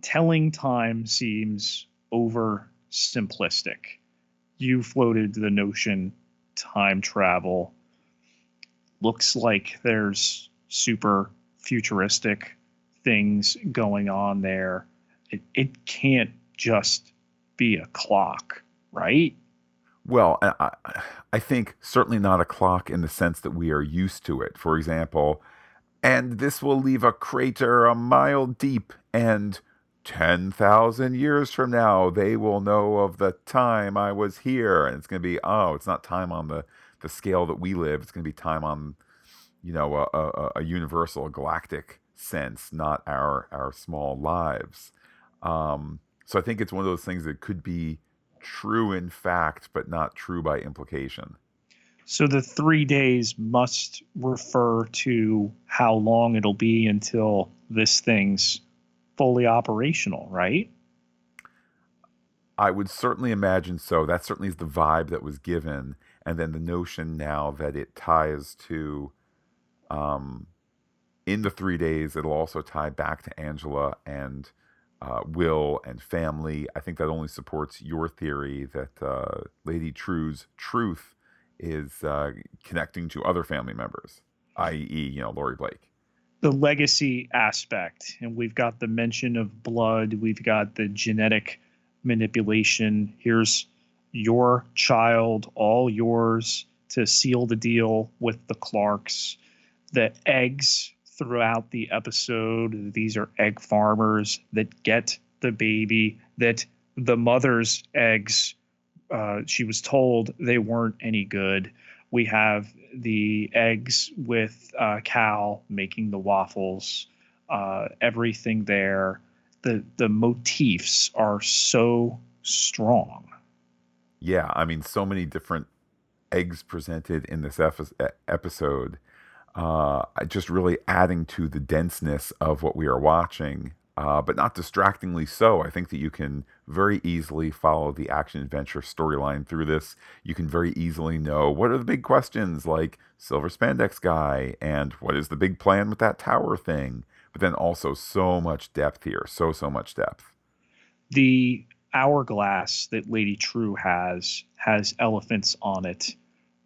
Telling time seems over simplistic. You floated the notion time travel. Looks like there's super futuristic things going on there. It, it can't just be a clock, right? Well, I, I think certainly not a clock in the sense that we are used to it. For example, and this will leave a crater a mile deep, and 10,000 years from now, they will know of the time I was here. And it's going to be, oh, it's not time on the, the scale that we live. It's going to be time on, you know, a, a, a universal, galactic sense, not our, our small lives. Um, so I think it's one of those things that could be true in fact, but not true by implication. So the three days must refer to how long it'll be until this thing's fully operational, right? I would certainly imagine so. That certainly is the vibe that was given. And then the notion now that it ties to, um, in the three days, it'll also tie back to Angela and uh, will and family. I think that only supports your theory that uh, Lady Trieu's truth is uh, connecting to other family members, i.e., you know, Laurie Blake. The legacy aspect, and we've got the mention of blood, we've got the genetic manipulation. Here's your child, all yours to seal the deal with the Clarks. The eggs throughout the episode. These are egg farmers that get the baby, that the mother's eggs, uh, she was told they weren't any good. We have the eggs with uh, Cal making the waffles, uh, everything there. The, the motifs are so strong. Yeah, I mean, so many different eggs presented in this episode uh, just really adding to the denseness of what we are watching, uh, but not distractingly so. I think that you can very easily follow the action adventure storyline through this. You can very easily know what are the big questions like Silver Spandex Guy and what is the big plan with that tower thing, but then also so much depth here. So, so much depth. The hourglass that Lady Trieu has has elephants on it.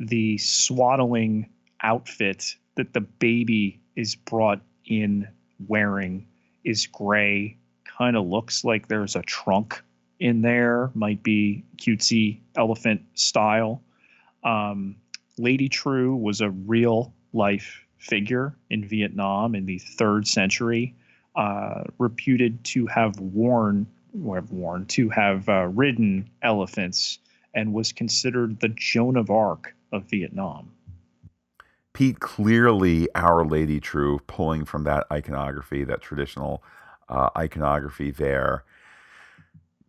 The swaddling outfit that the baby is brought in wearing is gray. Kind of looks like there's a trunk in there, might be cutesy elephant style. Um, Lady Trieu was a real life figure in Vietnam in the third century, uh, reputed to have worn, or have worn, to have uh, ridden elephants, and was considered the Joan of Arc of Vietnam. Pete, clearly Our Lady Trieu, pulling from that iconography, that traditional uh, iconography there.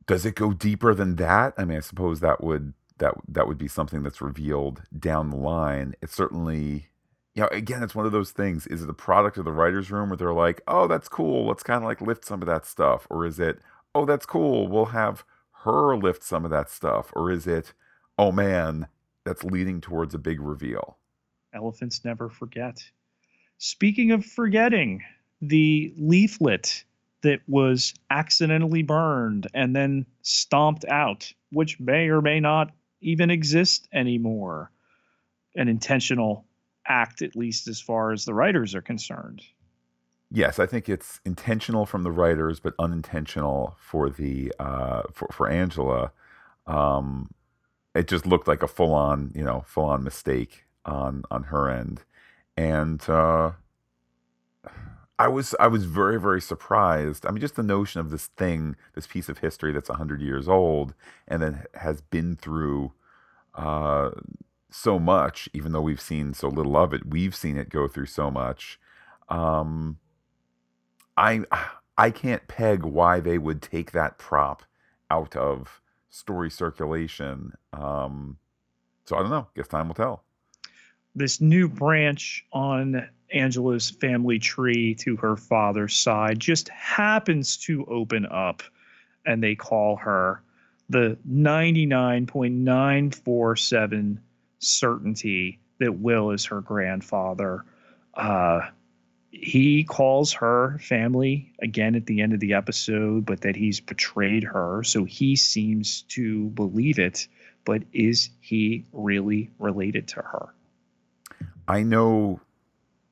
Does it go deeper than that? I mean, I suppose that would that that would be something that's revealed down the line. It's certainly, you know, again, it's one of those things. Is it the product of the writers' room where they're like, "Oh, that's cool. Let's kind of like lift some of that stuff," or is it, "Oh, that's cool. We'll have her lift some of that stuff," or is it, "Oh man, that's leading towards a big reveal." Elephants never forget. Speaking of forgetting, the leaflet that was accidentally burned and then stomped out, which may or may not even exist anymore. An intentional act, at least as far as the writers are concerned. Yes, I think it's intentional from the writers, but unintentional for the uh, for for Angela. Um, it just looked like a full on, you know, full on mistake on on her end, and uh, I was I was very very surprised. I mean, just the notion of this thing, this piece of history that's hundred years old, and then has been through uh, so much, even though we've seen so little of it. We've seen it go through so much. Um, I I can't peg why they would take that prop out of story circulation. Um, so I don't know. Guess time will tell. This new branch on Angela's family tree to her father's side just happens to open up, and they call her the 99.947 certainty that Will is her grandfather. Uh, he calls her family again at the end of the episode, but that he's betrayed her. So he seems to believe it. But is he really related to her? I know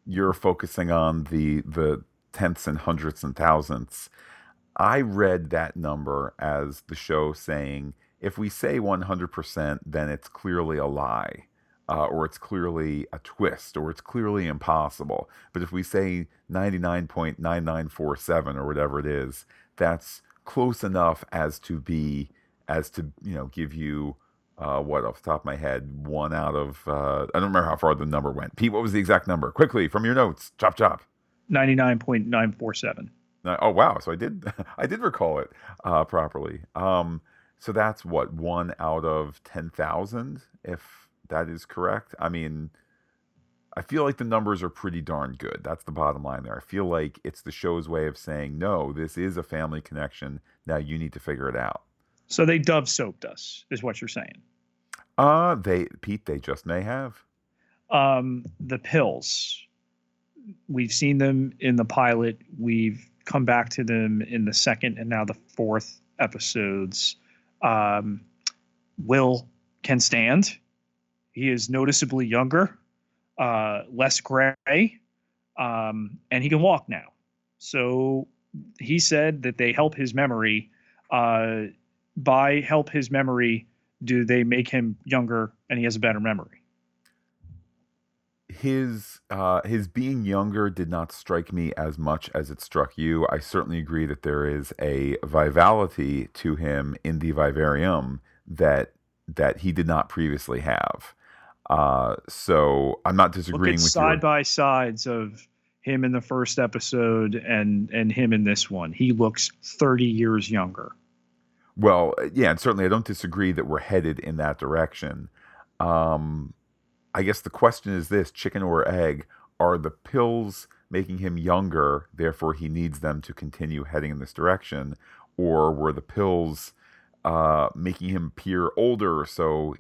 you're focusing on the the tenths and hundredths and thousandths. I read that number as the show saying if we say 100%, then it's clearly a lie uh, or it's clearly a twist, or it's clearly impossible. But if we say 99.9947 or whatever it is, that's close enough as to be, as to, you know, give you, uh, what, off the top of my head, one out of, uh, I don't remember how far the number went. Pete, what was the exact number? Quickly, from your notes. Chop, chop. 99.947. Oh, wow. So I did, [laughs] I did recall it uh, properly. Um, so that's what, one out of 10,000, if that is correct. I mean, I feel like the numbers are pretty darn good. That's the bottom line there. I feel like it's the show's way of saying, no, this is a family connection. Now you need to figure it out. So they dove soaped us, is what you're saying. Uh they Pete, they just may have. Um, the pills. We've seen them in the pilot. We've come back to them in the second and now the fourth episodes. Um, Will can stand he is noticeably younger, uh, less gray, um, and he can walk now. So he said that they help his memory. Uh, by help his memory, do they make him younger and he has a better memory? His uh, his being younger did not strike me as much as it struck you. I certainly agree that there is a vivality to him in the vivarium that that he did not previously have. Uh, so I'm not disagreeing with you. side your... by sides of him in the first episode and and him in this one. He looks 30 years younger. Well, yeah, and certainly I don't disagree that we're headed in that direction. Um, I guess the question is this: chicken or egg? Are the pills making him younger, therefore he needs them to continue heading in this direction, or were the pills uh, making him appear older, so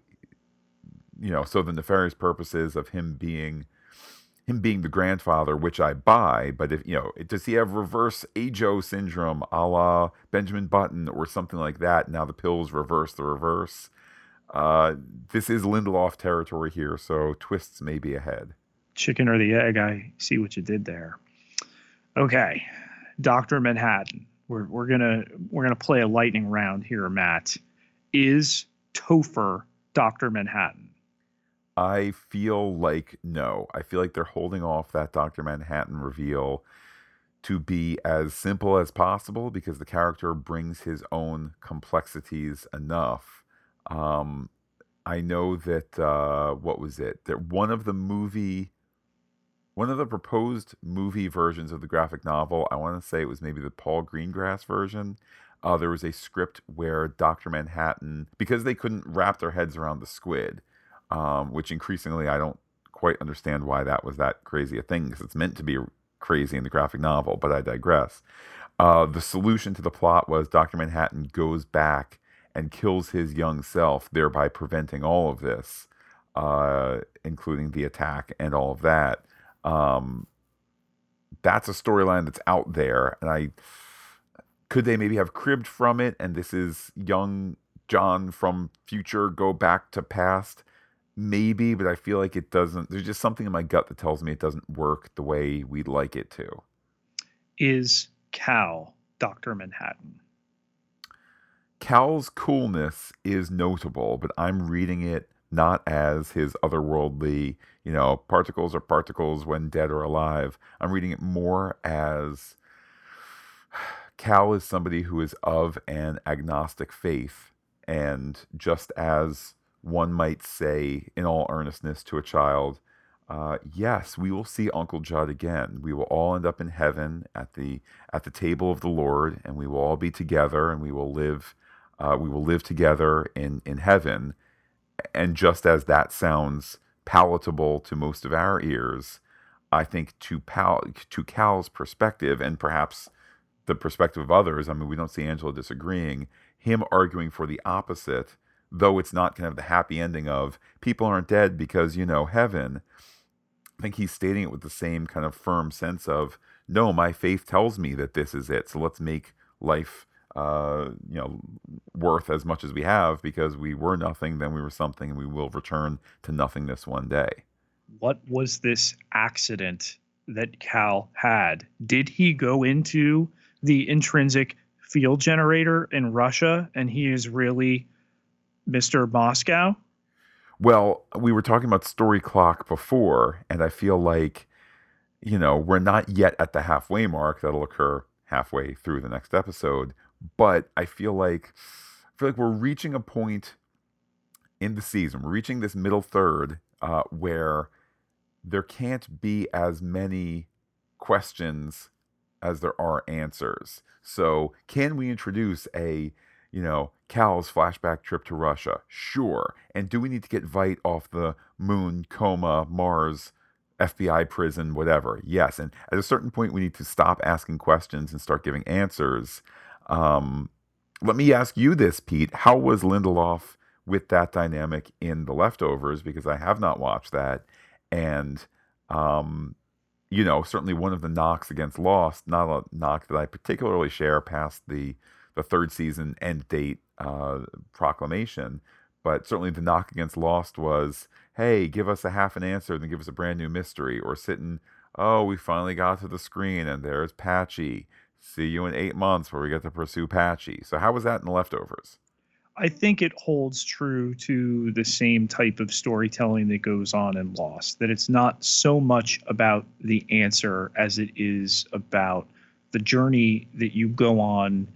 you know, so the nefarious purposes of him being him being the grandfather, which I buy, but if you know, does he have reverse Ajo syndrome, a la Benjamin Button, or something like that? Now the pills reverse the reverse. Uh, this is Lindelof territory here, so twists may be ahead. Chicken or the egg? I see what you did there. Okay, Doctor Manhattan. We're we're gonna we're gonna play a lightning round here, Matt. Is Topher Doctor Manhattan? I feel like no. I feel like they're holding off that Dr. Manhattan reveal to be as simple as possible because the character brings his own complexities enough. Um, I know that uh, what was it? That one of the movie, one of the proposed movie versions of the graphic novel, I want to say it was maybe the Paul Greengrass version. Uh, there was a script where Dr. Manhattan, because they couldn't wrap their heads around the squid, um, which increasingly I don't quite understand why that was that crazy a thing because it's meant to be crazy in the graphic novel, but I digress. Uh, the solution to the plot was Dr. Manhattan goes back and kills his young self, thereby preventing all of this, uh, including the attack and all of that. Um, that's a storyline that's out there, and I could they maybe have cribbed from it, and this is young John from future go back to past maybe, but I feel like it doesn't. There's just something in my gut that tells me it doesn't work the way we'd like it to. Is Cal Dr. Manhattan? Cal's coolness is notable, but I'm reading it not as his otherworldly, you know, particles are particles when dead or alive. I'm reading it more as [sighs] Cal is somebody who is of an agnostic faith. And just as one might say in all earnestness to a child, uh, yes, we will see Uncle Judd again. We will all end up in heaven at the at the table of the Lord, and we will all be together, and we will live. Uh, we will live together in in heaven. And just as that sounds palatable to most of our ears, I think to Pal to Cal's perspective, and perhaps the perspective of others. I mean, we don't see Angela disagreeing. Him arguing for the opposite, though it's not kind of the happy ending of people aren't dead because you know heaven I think he's stating it with the same kind of firm sense of, no, my faith tells me that this is it. So let's make life, uh, you know, worth as much as we have because we were nothing, then we were something, and we will return to nothingness one day. What was this accident that Cal had? Did he go into the intrinsic field generator in Russia and he is really Mr. Moscow? Well, we were talking about story clock before, and I feel like, you know, we're not yet at the halfway mark. That'll occur halfway through the next episode. But I feel like I feel like we're reaching a point in the season. We're reaching this middle third uh, where there can't be as many questions as there are answers. So, can we introduce a you know, Cal's flashback trip to Russia? Sure. And do we need to get Veidt off the moon, coma, Mars, FBI prison, whatever? Yes. And at a certain point, we need to stop asking questions and start giving answers. Um, let me ask you this, Pete. How was Lindelof with that dynamic in The Leftovers? Because I have not watched that. And, um, you know, certainly one of the knocks against Lost, not a knock that I particularly share past the the third season end date uh, proclamation. But certainly the knock against Lost was, hey, give us a half an answer, then give us a brand new mystery, or sitting, oh, we finally got to the screen and there's Patchy. See you in eight months where we get to pursue Patchy. So how was that in the leftovers? I think it holds true to the same type of storytelling that goes on in Lost. That it's not so much about the answer as it is about the journey that you go on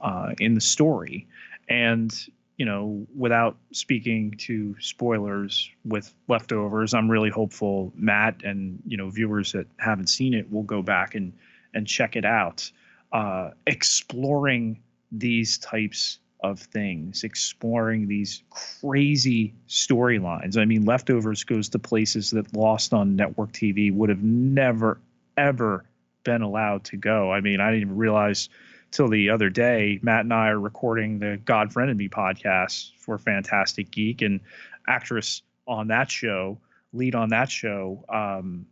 uh, in the story. And you know, without speaking to spoilers with leftovers, I'm really hopeful Matt and you know viewers that haven't seen it will go back and and check it out, uh, exploring these types of things, exploring these crazy storylines. I mean, leftovers goes to places that Lost on network TV would have never ever been allowed to go. I mean, I didn't even realize till the other day, Matt and I are recording the God Friended Me podcast for Phantastic Geek, and actress on that show, lead on that show, um,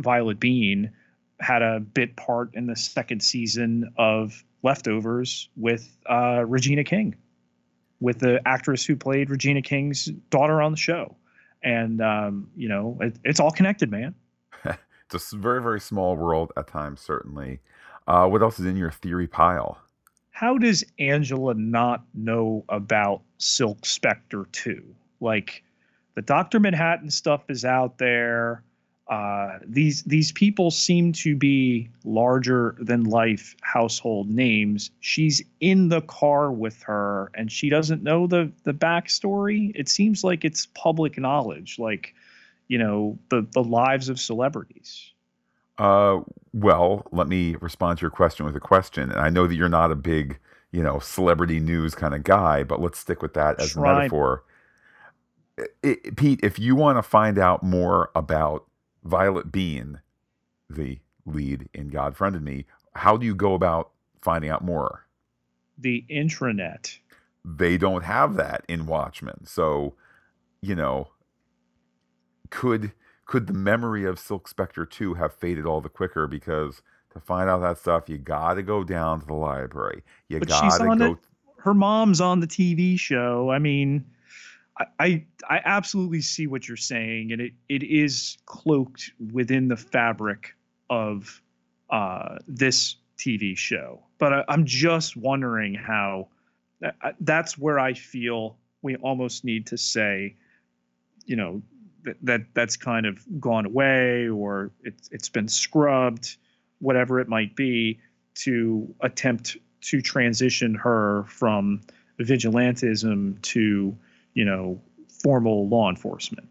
Violett Beane, had a bit part in the second season of Leftovers with uh, Regina King, with the actress who played Regina King's daughter on the show. And, um, you know, it, it's all connected, man. [laughs] it's a very, very small world at times, certainly. Uh, what else is in your theory pile? How does Angela not know about Silk Spectre 2? Like, the Dr. Manhattan stuff is out there. Uh, these these people seem to be larger than life household names. She's in the car with her, and she doesn't know the the backstory. It seems like it's public knowledge, like you know the the lives of celebrities. Uh, well, let me respond to your question with a question. And I know that you're not a big, you know, celebrity news kind of guy, but let's stick with that as Shrine. a metaphor. It, it, Pete, if you want to find out more about Violett Beane, the lead in God Friended Me, how do you go about finding out more? The intranet. They don't have that in Watchmen. So, you know, could could the memory of Silk Spectre 2 have faded all the quicker because to find out that stuff you got to go down to the library. You got to go her mom's on the TV show. I mean, I, I I absolutely see what you're saying and it it is cloaked within the fabric of uh, this TV show. But I, I'm just wondering how that's where I feel we almost need to say, you know, that, that that's kind of gone away or it's it's been scrubbed, whatever it might be, to attempt to transition her from vigilantism to you know formal law enforcement.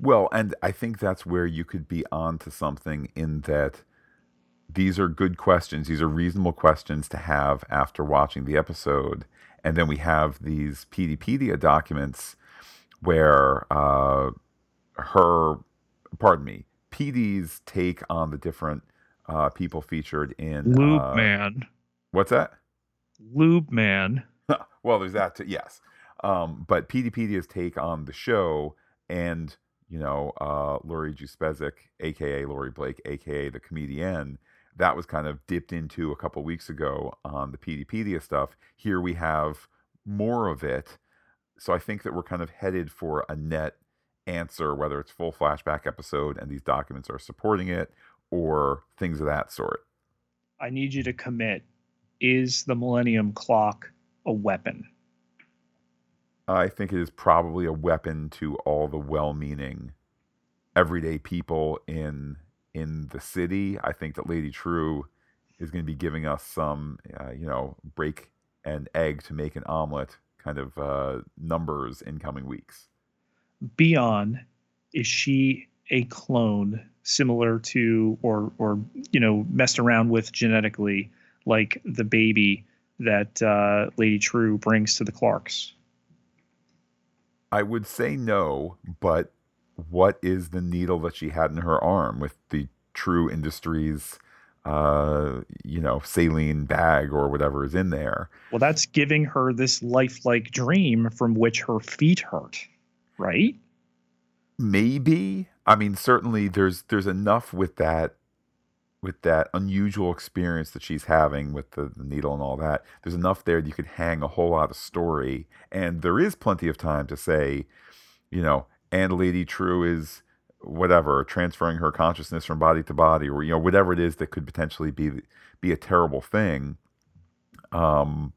Well, and I think that's where you could be on to something in that these are good questions. These are reasonable questions to have after watching the episode. And then we have these Peteypedia documents where uh, her, pardon me, PD's take on the different uh, people featured in Lube uh, Man. What's that? Lube Man. [laughs] well, there's that too. Yes, um, but Peteypedia's take on the show and you know uh, Laurie Juspeczyk, aka Laurie Blake, aka the comedian, that was kind of dipped into a couple weeks ago on the Peteypedia stuff. Here we have more of it, so I think that we're kind of headed for a net answer, whether it's full flashback episode and these documents are supporting it, or things of that sort. I need you to commit. Is the Millennium Clock a weapon? I think it is probably a weapon to all the well-meaning everyday people in in the city. I think that Lady Trieu is going to be giving us some, uh, you know, break an egg to make an omelet kind of uh, numbers in coming weeks. Bian, is she a clone similar to or or you know messed around with genetically like the baby that uh, Lady Trieu brings to the Clarks? I would say no, but what is the needle that she had in her arm with the Trieu Industries, uh, you know, saline bag or whatever is in there? Well, that's giving her this lifelike dream from which her feet hurt, right? Maybe. I mean, certainly there's there's enough with that with that unusual experience that she's having with the, the, needle and all that, there's enough there that you could hang a whole lot of story. And there is plenty of time to say, you know, and Lady Trieu is whatever, transferring her consciousness from body to body, or you know, whatever it is that could potentially be be a terrible thing. Um,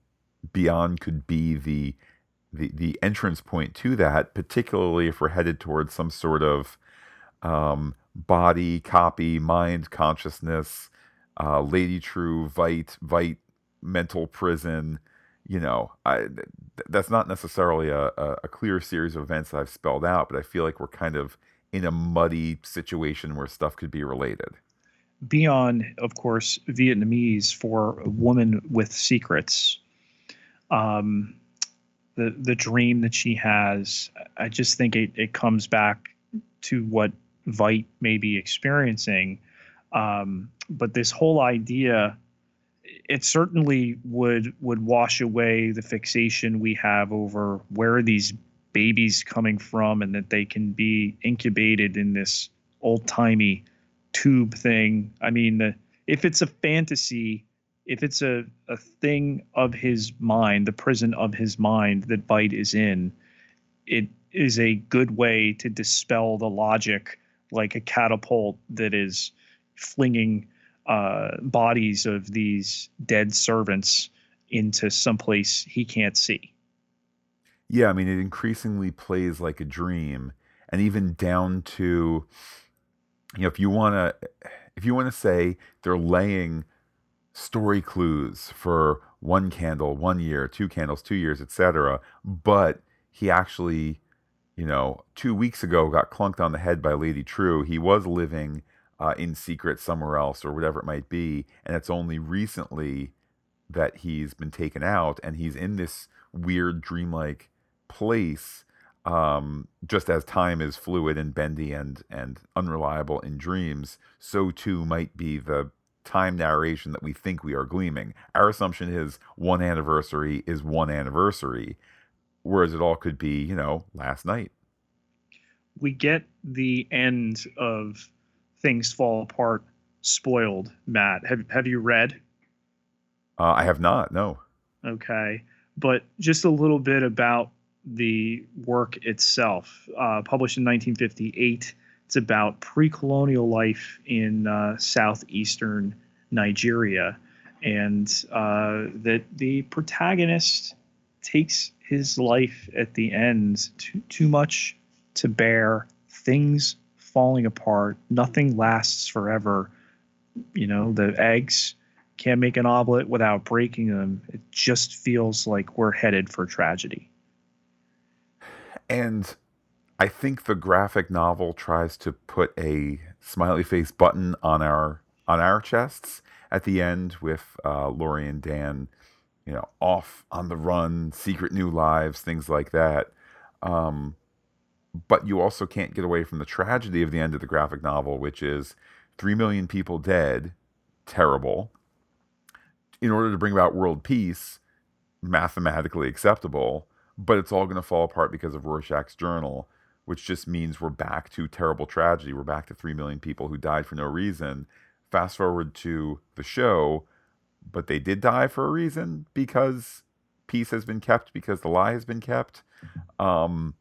Bian could be the the the entrance point to that, particularly if we're headed towards some sort of um, body, copy, mind, consciousness, uh, Lady Trieu, Veidt, Veidt, mental prison. You know, I, th- that's not necessarily a, a, a clear series of events that I've spelled out, but I feel like we're kind of in a muddy situation where stuff could be related. Bian, of course, Vietnamese for a woman with secrets. Um, the the dream that she has, I just think it, it comes back to what Veidt may be experiencing. Um, but this whole idea, it certainly would would wash away the fixation we have over where these babies coming from, and that they can be incubated in this old timey tube thing. I mean, the, if it's a fantasy, if it's a, a thing of his mind, the prison of his mind that Veidt is in, it is a good way to dispel the logic like a catapult that is flinging uh, bodies of these dead servants into someplace he can't see. Yeah, I mean, it increasingly plays like a dream, and even down to, you know, if you want to, if you want to say they're laying story clues for one candle, one year, two candles, two years, etc., but he actually you know, two weeks ago got clunked on the head by Lady Trieu. He was living uh, in secret somewhere else or whatever it might be. And it's only recently that he's been taken out and he's in this weird dreamlike place. Um, just as time is fluid and bendy and, and unreliable in dreams, so too might be the time narration that we think we are gleaming. Our assumption is one anniversary is one anniversary whereas it all could be, you know, last night. We get the end of things fall apart spoiled. Matt, have have you read? Uh, I have not. No. Okay, but just a little bit about the work itself. Uh, published in 1958, it's about pre-colonial life in uh, southeastern Nigeria, and uh, that the protagonist takes his life at the end too too much to bear things falling apart nothing lasts forever. You know the eggs can't make an omelet without breaking them. It just feels like we're headed for tragedy. And I think the graphic novel tries to put a smiley face button on our on our chests at the end with uh, Laurie and Dan, you know, off on the run, secret new lives, things like that. Um, but you also can't get away from the tragedy of the end of the graphic novel, which is three million people dead, terrible. In order to bring about world peace, mathematically acceptable, but it's all going to fall apart because of Rorschach's journal, which just means we're back to terrible tragedy. We're back to 3 million people who died for no reason. Fast forward to the show, but they did die for a reason because peace has been kept, because the lie has been kept. Um,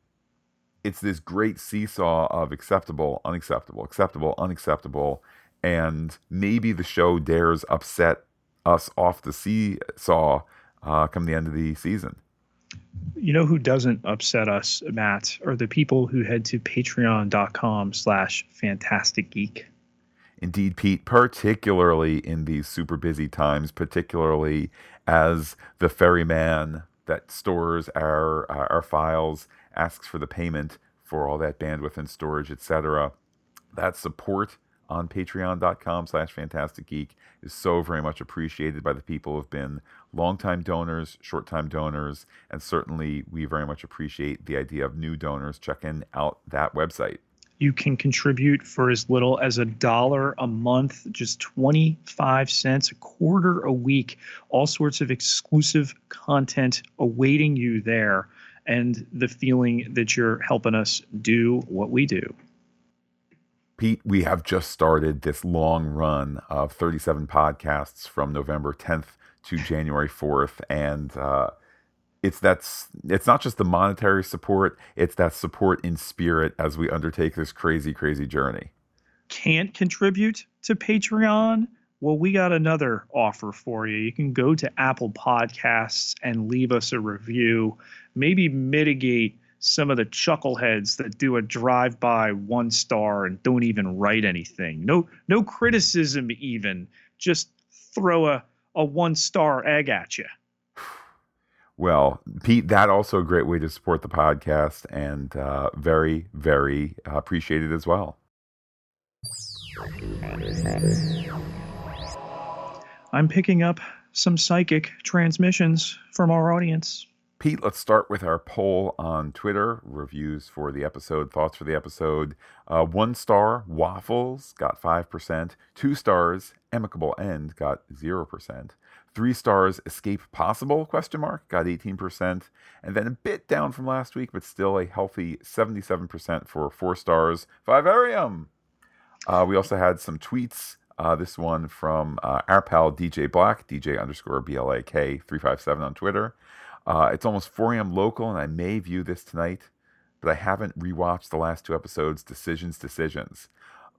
it's this great seesaw of acceptable, unacceptable, acceptable, unacceptable. And maybe the show dares upset us off the seesaw uh, come the end of the season. You know who doesn't upset us, Matt, are the people who head to patreon.com slash phantastic geek. Indeed, Pete, particularly in these super busy times, particularly as the ferryman that stores our uh, our files asks for the payment for all that bandwidth and storage, etc. That support on patreon.com slash phantastic geek is so very much appreciated by the people who have been longtime donors, short time donors, and certainly we very much appreciate the idea of new donors checking out that website. You can contribute for as little as a dollar a month, just 25 cents, a quarter a week, all sorts of exclusive content awaiting you there, and the feeling that you're helping us do what we do. Pete, we have just started this long run of 37 podcasts from November 10th to January 4th. And uh, it's that's it's not just the monetary support it's that support in spirit as we undertake this crazy crazy journey. Can't contribute to patreon? Well we got another offer for you. You can go to apple podcasts and leave us a review. Maybe mitigate some of the chuckleheads that do a drive by one star and don't even write anything no no criticism even just throw a, a one star egg at you [sighs] well, Pete, that also a great way to support the podcast and uh, very, very appreciated as well. I'm picking up some psychic transmissions from our audience. Pete, let's start with our poll on Twitter. Reviews for the episode, thoughts for the episode. Uh, one star, Waffles got 5%. Two stars, Amicable End got 0%. Three stars, Escape Possible, question mark, got 18%. And then a bit down from last week, but still a healthy 77% for four stars, Vivarium. Uh, we also had some tweets. Uh, this one from uh, our pal DJ Black, DJ underscore BLAK 357 on Twitter. Uh, it's almost 4 a.m. local, and I may view this tonight, but I haven't rewatched the last two episodes, Decisions, Decisions.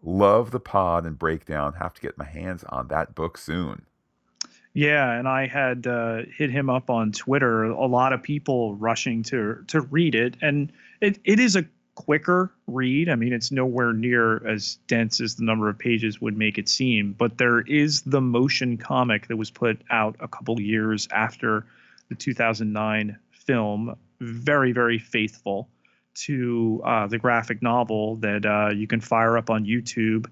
Love the pod and breakdown. Have to get my hands on that book soon. Yeah, and I had uh, hit him up on Twitter. A lot of people rushing to to read it, and it, it is a quicker read. I mean, it's nowhere near as dense as the number of pages would make it seem. But there is the motion comic that was put out a couple years after the 2009 film. Very very faithful to uh, the graphic novel that uh, you can fire up on YouTube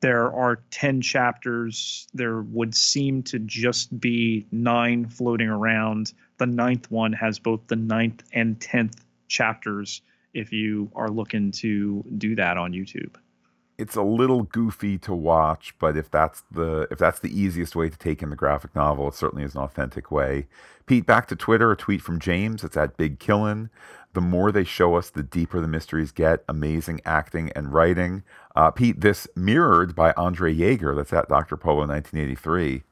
there are 10 chapters. There would seem to just be nine floating around. The ninth one has both the ninth and 10th chapters if you are looking to do that on YouTube. It's a little goofy to watch, but if that's the if that's the easiest way to take in the graphic novel, it certainly is an authentic way. Pete, back to Twitter, a tweet from James. It's at Big Killin the more they show us, the deeper the mysteries get. Amazing acting and writing. Uh, Pete, this mirrored by Andre Yeager. That's at Dr. Polo 1983.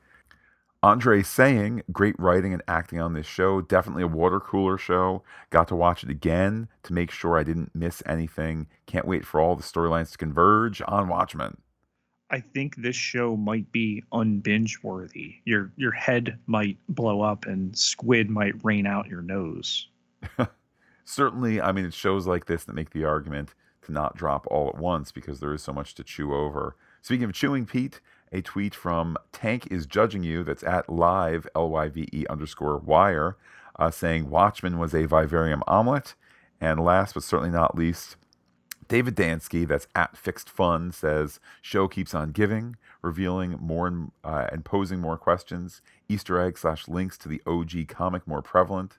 Andre saying, great writing and acting on this show. Definitely a water cooler show. Got to watch it again to make sure I didn't miss anything. Can't wait for all the storylines to converge on Watchmen. I think this show might be unbinge worthy. Your your head might blow up and squid might rain out your nose. [laughs] certainly, I mean, it's shows like this that make the argument to not drop all at once because there is so much to chew over. Speaking of chewing, Pete, a tweet from Tank is judging you. That's at live L Y V E underscore wire, uh, saying Watchmen was a vivarium omelet. And last but certainly not least, David Dansky, that's at Fixed Fun, says show keeps on giving, revealing more and, uh, and posing more questions. Easter egg slash links to the OG comic more prevalent.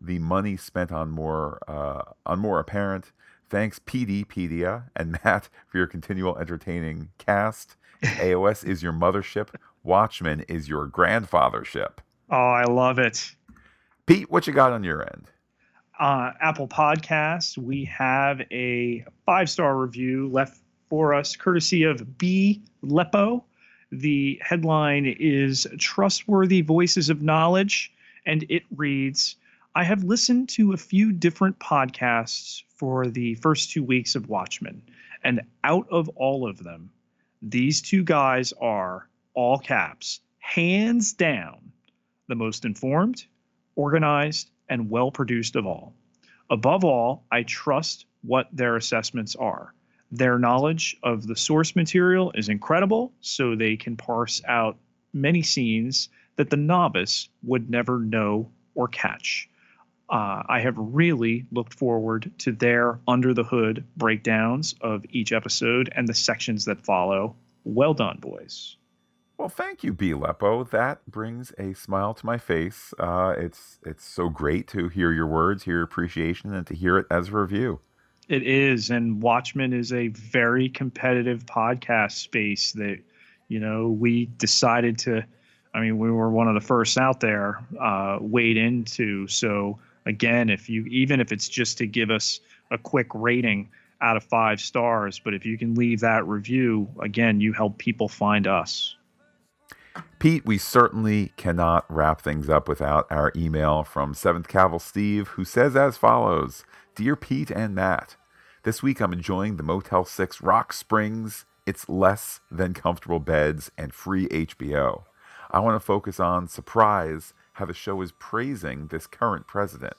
The money spent on more uh, on more apparent. Thanks Peteypedia and [laughs] Matt for your continual entertaining cast. AOS is your mothership. Watchmen is your grandfathership. Oh, I love it. Pete, what you got on your end? uh, Apple Podcasts, we have a five star review left for us, courtesy of B. Lepo. The headline is Trustworthy Voices of Knowledge, and it reads I have listened to a few different podcasts for the first two weeks of Watchmen, and out of all of them, these two guys are, all caps, hands down, the most informed, organized, and well produced of all. Above all, I trust what their assessments are. Their knowledge of the source material is incredible, so they can parse out many scenes that the novice would never know or catch. Uh, I have really looked forward to their under the hood breakdowns of each episode and the sections that follow. Well done, boys. Well, thank you, B. Lepo. That brings a smile to my face. Uh, it's it's so great to hear your words, hear your appreciation, and to hear it as a review. It is, and Watchmen is a very competitive podcast space that, you know, we decided to. I mean, we were one of the first out there, uh, wade into. So again, if you even if it's just to give us a quick rating out of five stars, but if you can leave that review, again, you help people find us. Pete, we certainly cannot wrap things up without our email from 7th Caval Steve, who says as follows Dear Pete and Matt, this week I'm enjoying the Motel 6 Rock Springs, its less than comfortable beds, and free HBO. I want to focus on surprise how the show is praising this current president.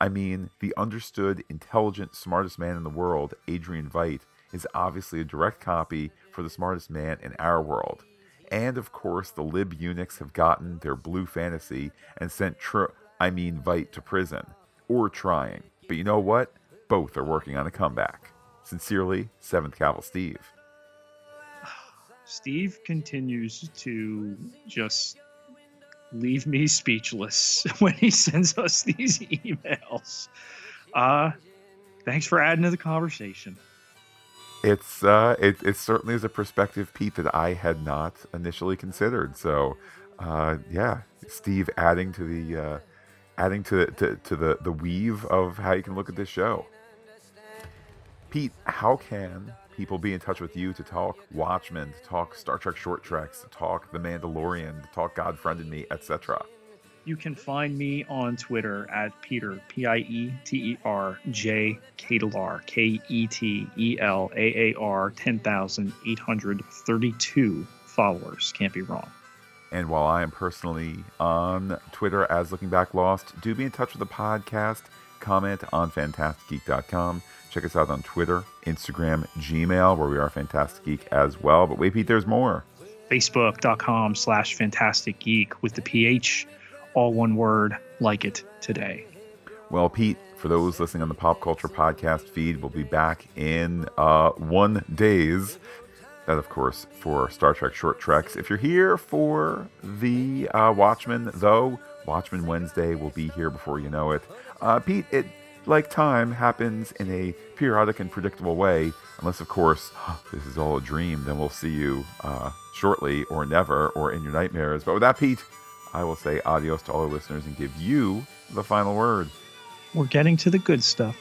I mean, the understood, intelligent, smartest man in the world, Adrian Veidt, is obviously a direct copy for the smartest man in our world. And of course, the lib eunuchs have gotten their blue fantasy and sent, tr- I mean, Veidt to prison. Or trying. But you know what? Both are working on a comeback. Sincerely, 7th Cavill Steve. [sighs] Steve continues to just leave me speechless [laughs] when he sends us these emails. Uh, thanks for adding to the conversation it's uh, it, it certainly is a perspective, Pete, that I had not initially considered. So, uh, yeah, Steve adding to the uh, adding to, to to the the weave of how you can look at this show. Pete, how can people be in touch with you to talk Watchmen, to talk Star Trek short treks, to talk The Mandalorian, to talk God Friended Me, etc.? You can find me on Twitter at Peter, P I E T E R J Ketelaar, K E T E L A A R, 10,832 followers. Can't be wrong. And while I am personally on Twitter as Looking Back Lost, do be in touch with the podcast. Comment on phantasticgeek.com. Check us out on Twitter, Instagram, Gmail, where we are Phantastic Geek as well. But wait, Pete, there's more. Facebook.com slash Phantastic Geek with the PH all one word, like it today. Well, Pete, for those listening on the Pop Culture Podcast feed, we'll be back in uh, one days. That, of course, for Star Trek Short Treks. If you're here for the uh, Watchmen, though, Watchmen Wednesday will be here before you know it. Uh, Pete, it like time happens in a periodic and predictable way, unless, of course, [gasps] this is all a dream. Then we'll see you uh, shortly, or never, or in your nightmares. But with that, Pete, I will say adios to all our listeners and give you the final word. We're getting to the good stuff.